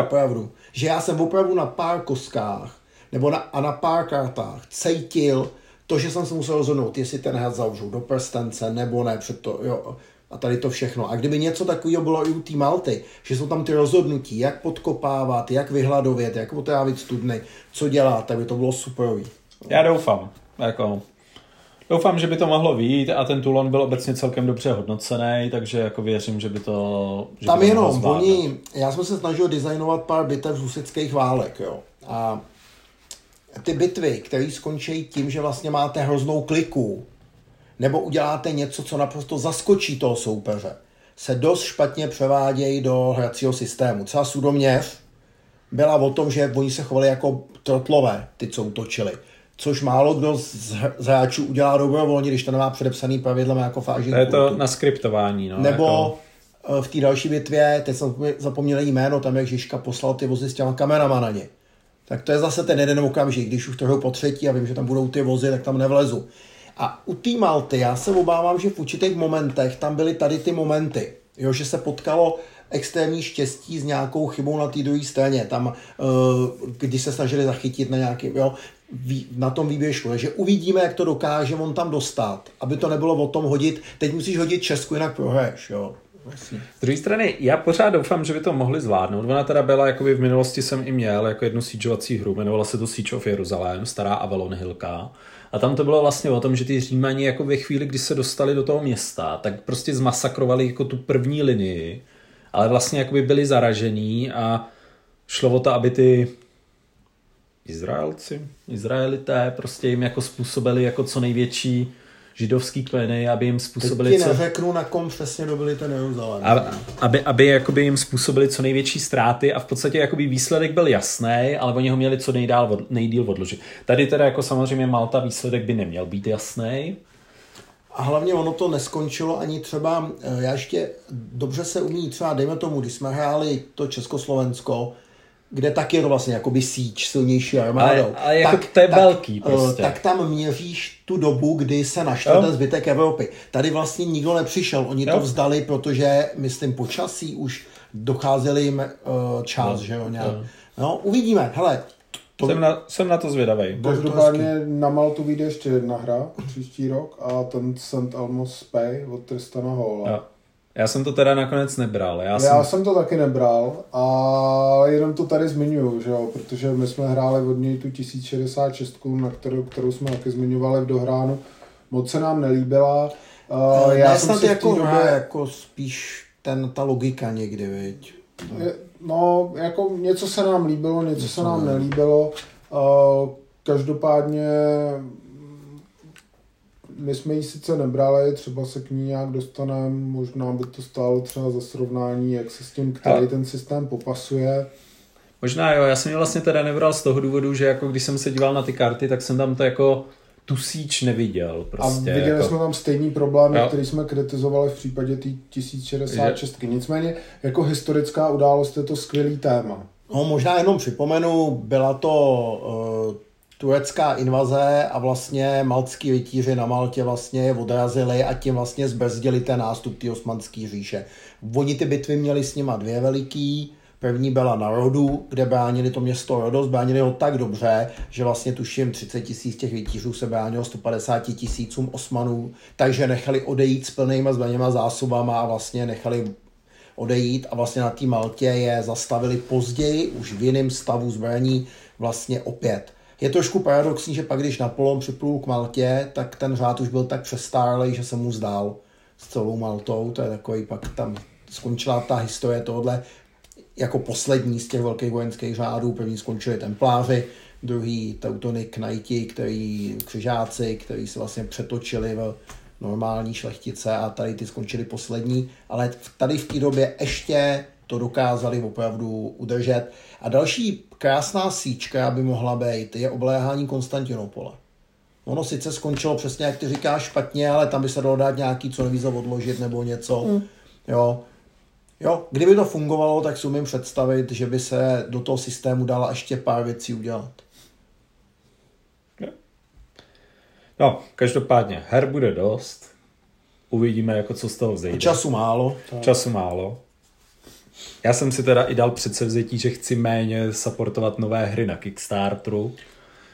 Speaker 3: Opravdu. Že já jsem opravdu na pár koskách nebo na, a na pár kartách cítil to, že jsem se musel rozhodnout, jestli ten had zavřu do prstence nebo ne, před to, jo, a tady to všechno. A kdyby něco takového bylo i u té Malty, že jsou tam ty rozhodnutí, jak podkopávat, jak vyhladovět, jak otrávit studny, co dělat, tak by to bylo superový.
Speaker 1: Já doufám. Jako, doufám, že by to mohlo výjít a ten Toulon byl obecně celkem dobře hodnocený, takže jako věřím, že by to... Že
Speaker 3: Tam
Speaker 1: by
Speaker 3: jenom, oni, já jsem se snažil designovat pár bitev z husických válek, jo. A ty bitvy, které skončí tím, že vlastně máte hroznou kliku, nebo uděláte něco, co naprosto zaskočí toho soupeře, se dost špatně převádějí do hracího systému. Třeba Sudoměř byla o tom, že oni se chovali jako trotlové, ty, co útočili. Což málo kdo z, z hráčů udělá dobrovolně, když to nemá předepsaný pravidlem jako fáží.
Speaker 1: To je to na skriptování. No,
Speaker 3: Nebo
Speaker 1: jako...
Speaker 3: v té další bitvě, teď jsem zapomněl jméno, tam jak Žižka poslal ty vozy s těma kamerama na ně. Tak to je zase ten jeden okamžik, když už to po třetí a vím, že tam budou ty vozy, tak tam nevlezu. A u té Malty já se obávám, že v určitých momentech tam byly tady ty momenty, jo, že se potkalo extrémní štěstí s nějakou chybou na té druhé straně. Tam, když se snažili zachytit na nějaký, jo, na tom výběžku. Takže uvidíme, jak to dokáže on tam dostat, aby to nebylo o tom hodit, teď musíš hodit Česku, jinak prohraješ, jo.
Speaker 1: Z druhé strany, já pořád doufám, že by to mohli zvládnout. Ona teda byla, jakoby v minulosti jsem i měl jako jednu síčovací hru, jmenovala se to Siege of Jerusalém, stará Avalon Hillka. A tam to bylo vlastně o tom, že ty Římani jako ve chvíli, kdy se dostali do toho města, tak prostě zmasakrovali jako tu první linii, ale vlastně jakoby byli zaražení a šlo o to, aby ty Izraelci, Izraelité prostě jim jako způsobili jako co největší židovský kleny, aby jim způsobili...
Speaker 3: Teď ti neřeknu, na kom přesně dobili ten Jeruzalém.
Speaker 1: Aby, aby jakoby jim způsobili co největší ztráty a v podstatě jakoby výsledek byl jasný, ale oni ho měli co nejdál, od, nejdíl odložit. Tady teda jako samozřejmě Malta výsledek by neměl být jasný.
Speaker 3: A hlavně ono to neskončilo ani třeba, eh, já ještě dobře se umí třeba, dejme tomu, když jsme hráli to Československo, kde tak je to vlastně jakoby síč silnější armádou.
Speaker 1: Ale, ale jako
Speaker 3: tak,
Speaker 1: to je
Speaker 3: tak,
Speaker 1: velký prostě.
Speaker 3: Tak tam měříš tu dobu, kdy se našel ten zbytek Evropy. Tady vlastně nikdo nepřišel, oni jo. to vzdali, protože, myslím, počasí už docházeli jim uh, čas, no. že jo, nějak. No, uvidíme, hele.
Speaker 1: To... Jsem, na, jsem na to zvědavý.
Speaker 2: Každopádně na Maltu vyjde ještě jedna hra příští rok a ten St. Elmo's Pay od Tristana Halla. Jo.
Speaker 1: Já jsem to teda nakonec nebral. Já,
Speaker 2: Já
Speaker 1: jsem...
Speaker 2: jsem to taky nebral a jenom to tady zmiňuju, že jo, protože my jsme hráli od něj tu 1066, na kterou, kterou jsme taky zmiňovali v dohránu. Moc se nám nelíbila.
Speaker 3: Uh, já jsem si jako, době... jako spíš ten, ta logika někdy, viď?
Speaker 2: No. no, jako něco se nám líbilo, něco, něco se nám nelíbilo. Uh, každopádně my jsme ji sice nebrali, třeba se k ní nějak dostaneme, možná by to stálo třeba za srovnání, jak se s tím, který ten systém popasuje.
Speaker 1: Možná jo, já jsem ji vlastně teda nebral z toho důvodu, že jako když jsem se díval na ty karty, tak jsem tam to jako tu síč neviděl. Prostě,
Speaker 2: a viděli jako... jsme tam stejný problém, který jsme kritizovali v případě té 1066. Že... Nicméně jako historická událost je to skvělý téma.
Speaker 3: No možná jenom připomenu, byla to uh, turecká invaze a vlastně maltský rytíři na Maltě vlastně je odrazili a tím vlastně zbrzdili ten nástup té osmanské říše. Oni ty bitvy měli s nima dvě veliký, První byla na Rodu, kde bránili to město Rodos, bránili ho tak dobře, že vlastně tuším 30 tisíc těch vytířů se bránilo 150 tisícům osmanů, takže nechali odejít s plnýma zbraněma zásobama a vlastně nechali odejít a vlastně na té Maltě je zastavili později, už v jiném stavu zbraní vlastně opět. Je trošku paradoxní, že pak, když Napoleon připlul k Maltě, tak ten řád už byl tak přestárlej, že se mu zdál s celou Maltou. To je takový, pak tam skončila ta historie tohle jako poslední z těch velkých vojenských řádů. První skončili templáři, druhý Teutony Knighti, který křižáci, kteří se vlastně přetočili v normální šlechtice a tady ty skončili poslední, ale tady v té době ještě to dokázali opravdu udržet. A další krásná síčka by mohla být, je obléhání Konstantinopole. Ono sice skončilo přesně, jak ty říkáš, špatně, ale tam by se dalo dát nějaký, co neví, odložit nebo něco. Mm. Jo. Jo, kdyby to fungovalo, tak si umím představit, že by se do toho systému dala ještě pár věcí udělat.
Speaker 1: No, každopádně, her bude dost. Uvidíme, jako co z toho vzejde.
Speaker 3: Času málo.
Speaker 1: Času málo. Já jsem si teda i dal předsevzetí, že chci méně supportovat nové hry na Kickstarteru.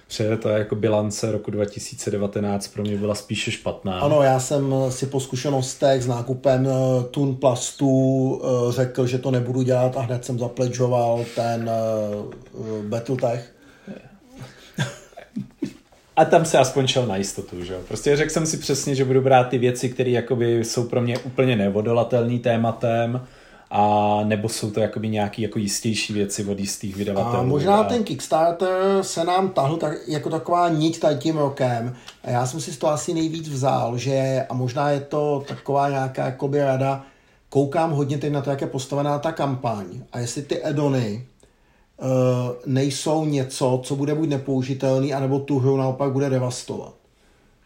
Speaker 1: Protože to je jako bilance roku 2019 pro mě byla spíše špatná.
Speaker 3: Ano, já jsem si po zkušenostech s nákupem eh, Tun Plastu eh, řekl, že to nebudu dělat a hned jsem zapledžoval ten uh, Battletech.
Speaker 1: A tam se aspoň šel na jistotu, že Prostě řekl jsem si přesně, že budu brát ty věci, které jsou pro mě úplně nevodolatelný tématem, a nebo jsou to jakoby nějaký jako jistější věci od jistých vydavatelů.
Speaker 3: A možná a... ten Kickstarter se nám tahl tak, jako taková niť tady tím rokem. A já jsem si z toho asi nejvíc vzal, že a možná je to taková nějaká jakoby rada, koukám hodně teď na to, jak je postavená ta kampaň a jestli ty edony uh, nejsou něco, co bude buď nepoužitelný, anebo tu hru naopak bude devastovat.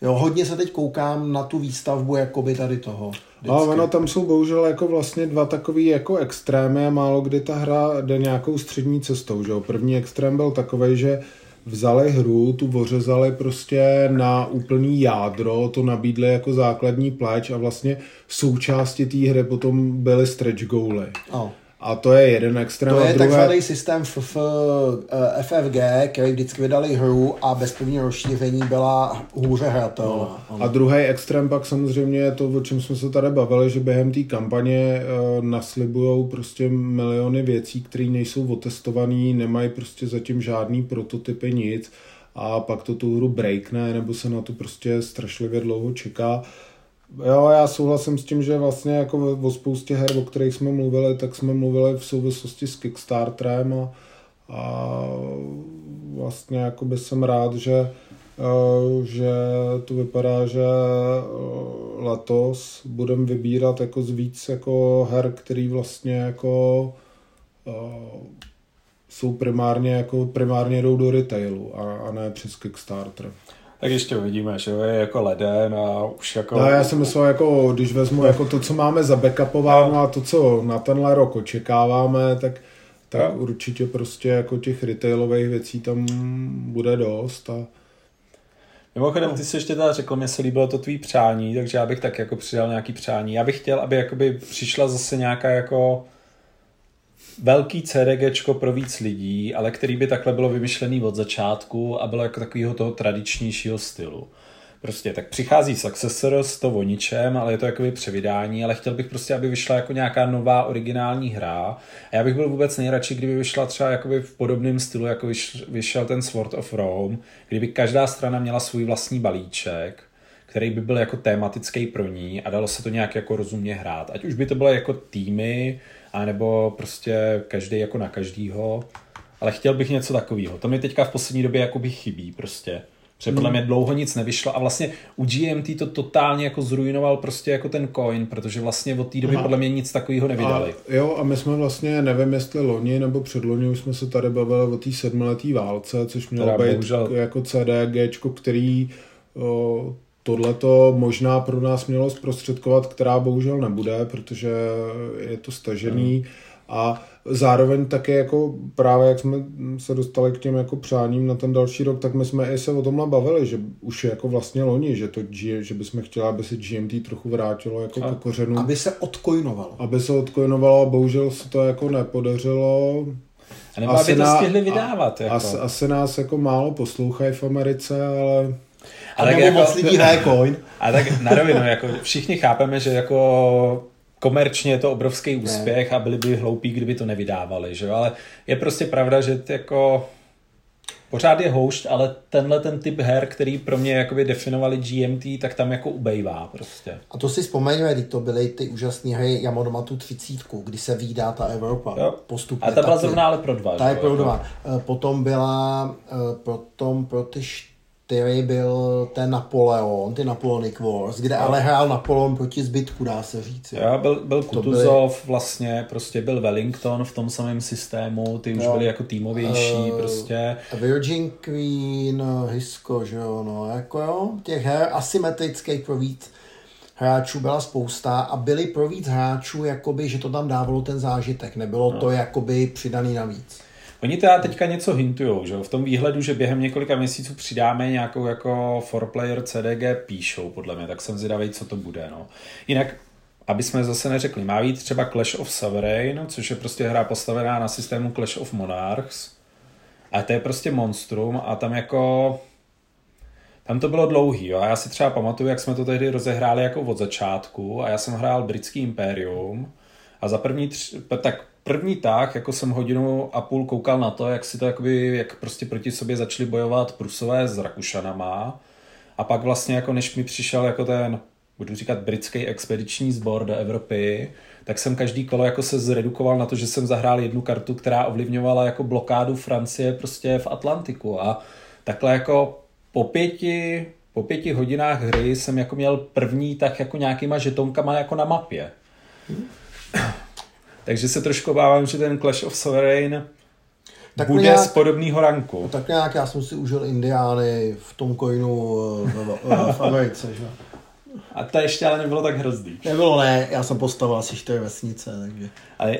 Speaker 3: Jo, hodně se teď koukám na tu výstavbu jakoby tady toho.
Speaker 2: Vždycky. Ale ono tam jsou bohužel jako vlastně dva takový jako extrémy a málo kdy ta hra jde nějakou střední cestou. Že jo? První extrém byl takový, že vzali hru, tu ořezali prostě na úplný jádro, to nabídli jako základní pleč a vlastně součástí té hry potom byly stretch goaly. Oh. A to je jeden extrém.
Speaker 3: To je druhé... takzvaný systém FF, FFG, který vždycky vydali hru a bez prvního rozšíření byla hůře hratelná.
Speaker 2: No, a druhý extrém pak samozřejmě je to, o čem jsme se tady bavili, že během té kampaně uh, naslibují prostě miliony věcí, které nejsou otestované, nemají prostě zatím žádný prototypy, nic a pak to tu hru breakne, nebo se na to prostě strašlivě dlouho čeká. Jo, já souhlasím s tím, že vlastně jako o spoustě her, o kterých jsme mluvili, tak jsme mluvili v souvislosti s Kickstarterem a, a vlastně jako by jsem rád, že, eh, že to vypadá, že eh, letos budeme vybírat jako z víc jako her, který vlastně jako eh, jsou primárně jako primárně jdou do retailu a, a ne přes Kickstarter.
Speaker 1: Tak ještě uvidíme, že je jako leden a už jako...
Speaker 2: No, já jsem myslel, jako, když vezmu jako to, co máme zabackupováno no. a to, co na tenhle rok očekáváme, tak, tak no. určitě prostě jako těch retailových věcí tam bude dost a
Speaker 1: Mimochodem, ty jsi ještě teda řekl, mě se líbilo to tvý přání, takže já bych tak jako přidal nějaký přání. Já bych chtěl, aby jakoby přišla zase nějaká jako velký CDGčko pro víc lidí, ale který by takhle bylo vymyšlený od začátku a bylo jako takového toho tradičnějšího stylu. Prostě tak přichází Successors, to o ničem, ale je to jakoby převydání, ale chtěl bych prostě, aby vyšla jako nějaká nová originální hra. A já bych byl vůbec nejradši, kdyby vyšla třeba jakoby v podobném stylu, jako vyšel ten Sword of Rome, kdyby každá strana měla svůj vlastní balíček, který by byl jako tematický pro ní a dalo se to nějak jako rozumně hrát. Ať už by to bylo jako týmy, anebo prostě každý jako na každýho, ale chtěl bych něco takového. To mi teďka v poslední době jako by chybí prostě. Protože podle hmm. mě dlouho nic nevyšlo a vlastně u GMT to totálně jako zrujnoval prostě jako ten coin, protože vlastně od té doby Aha. podle mě nic takového nevydali.
Speaker 2: A, jo a my jsme vlastně, nevím jestli loni nebo předloni už jsme se tady bavili o té sedmiletý válce, což mělo být bohužel... jako CDG, který o, tohle to možná pro nás mělo zprostředkovat, která bohužel nebude, protože je to stažený a zároveň také jako právě jak jsme se dostali k těm jako přáním na ten další rok, tak my jsme i se o tomhle bavili, že už je jako vlastně loni, že to že bychom chtěli, aby se GMT trochu vrátilo jako a, kořenu.
Speaker 3: Aby se odkojnovalo.
Speaker 2: Aby se odkojnovalo, bohužel se to jako nepodařilo.
Speaker 1: A nebo asi aby to stihli vydávat. Jako.
Speaker 2: Asi, asi nás jako málo poslouchají v Americe, ale
Speaker 3: a tak jako, moc lidí hraje coin.
Speaker 1: A tak na rovinu, jako všichni chápeme, že jako komerčně je to obrovský úspěch ne. a byli by hloupí, kdyby to nevydávali, že jo? ale je prostě pravda, že jako pořád je houšť, ale tenhle ten typ her, který pro mě jakoby definovali GMT, tak tam jako ubejvá prostě.
Speaker 3: A to si vzpomeňme, kdy to byly ty úžasné hry Yamonomatu 30, kdy se výdá ta Evropa jo. postupně.
Speaker 1: A ta byla zrovna ale pro dva.
Speaker 3: Ta je pro dva. Eh, potom byla, eh, potom pro ty který byl ten Napoleon, ty Napoleonic Wars, kde ale hrál Napoleon proti zbytku, dá se říct.
Speaker 1: Jo, byl, byl Kutuzov, byly... vlastně prostě byl Wellington v tom samém systému, ty už jo. byly jako týmovější uh, prostě.
Speaker 3: Virgin Queen, Hisco, že jo, no, jako jo, těch her asymetrických pro víc hráčů byla spousta a byli pro víc hráčů, jakoby, že to tam dávalo ten zážitek, nebylo no. to jakoby přidaný navíc.
Speaker 1: Oni teda teďka něco hintujou, že v tom výhledu, že během několika měsíců přidáme nějakou jako for player CDG píšou, podle mě, tak jsem zvědavý, co to bude, no. Jinak, aby jsme zase neřekli, má být třeba Clash of Sovereign, což je prostě hra postavená na systému Clash of Monarchs, a to je prostě monstrum a tam jako tam to bylo dlouhý, jo. A já si třeba pamatuju, jak jsme to tehdy rozehráli jako od začátku a já jsem hrál britský impérium a za první tři, tak první tak, jako jsem hodinu a půl koukal na to, jak si to jakoby, jak prostě proti sobě začali bojovat Prusové s Rakušanama a pak vlastně jako než mi přišel jako ten budu říkat britský expediční sbor do Evropy, tak jsem každý kolo jako se zredukoval na to, že jsem zahrál jednu kartu, která ovlivňovala jako blokádu Francie prostě v Atlantiku a takhle jako po pěti, po pěti hodinách hry jsem jako měl první tak jako nějakýma žetonkama jako na mapě. Takže se trošku obávám, že ten Clash of Sovereign tak bude nějak, z podobného ranku.
Speaker 3: Tak nějak já jsem si užil Indiány v tom coinu v, v, v Americe, že?
Speaker 1: A to ještě ale nebylo tak hrozný.
Speaker 3: Nebylo, ne, já jsem postavil asi čtyři vesnice, takže...
Speaker 1: Ale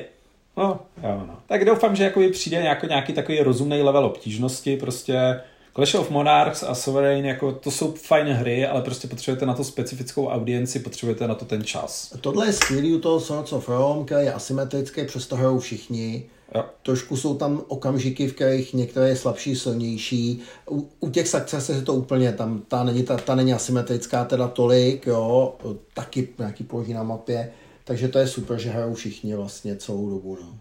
Speaker 1: No, jo, no. Tak doufám, že jakoby přijde nějaký, nějaký takový rozumný level obtížnosti, prostě Clash of Monarchs a Sovereign, jako to jsou fajn hry, ale prostě potřebujete na to specifickou audienci, potřebujete na to ten čas.
Speaker 3: Tohle je skvělý u toho Swords of Rome, který je asymetrický, přesto hrajou všichni. Jo. Trošku jsou tam okamžiky, v kterých některé je slabší, silnější. U, u těch se je to úplně, tam ta není, ta, ta není asymetrická teda tolik, jo, taky nějaký položí na mapě, takže to je super, že hrajou všichni vlastně celou dobu, no.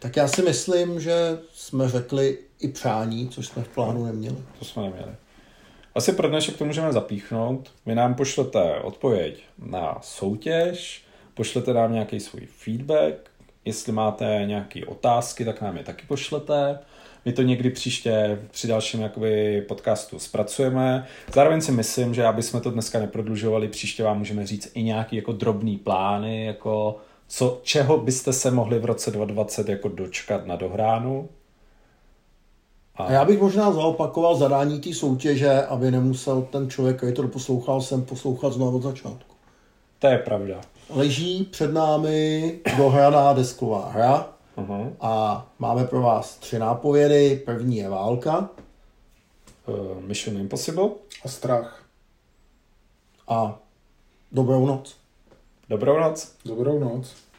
Speaker 3: Tak já si myslím, že jsme řekli i přání, což jsme v plánu neměli.
Speaker 1: To jsme neměli. Asi pro dnešek to můžeme zapíchnout. Vy nám pošlete odpověď na soutěž, pošlete nám nějaký svůj feedback, jestli máte nějaké otázky, tak nám je taky pošlete. My to někdy příště při dalším jakoby, podcastu zpracujeme. Zároveň si myslím, že aby jsme to dneska neprodlužovali, příště vám můžeme říct i nějaký jako drobný plány, jako co, čeho byste se mohli v roce 2020 jako dočkat na dohránu.
Speaker 3: A... a já bych možná zaopakoval zadání té soutěže, aby nemusel ten člověk, který to poslouchal, sem poslouchat znovu od začátku.
Speaker 1: To je pravda.
Speaker 3: Leží před námi dohraná desková hra uh-huh. a máme pro vás tři nápovědy. První je válka.
Speaker 1: Uh, Mission Impossible.
Speaker 2: A strach.
Speaker 3: A dobrou noc.
Speaker 1: Dobrou noc.
Speaker 2: Dobrou noc.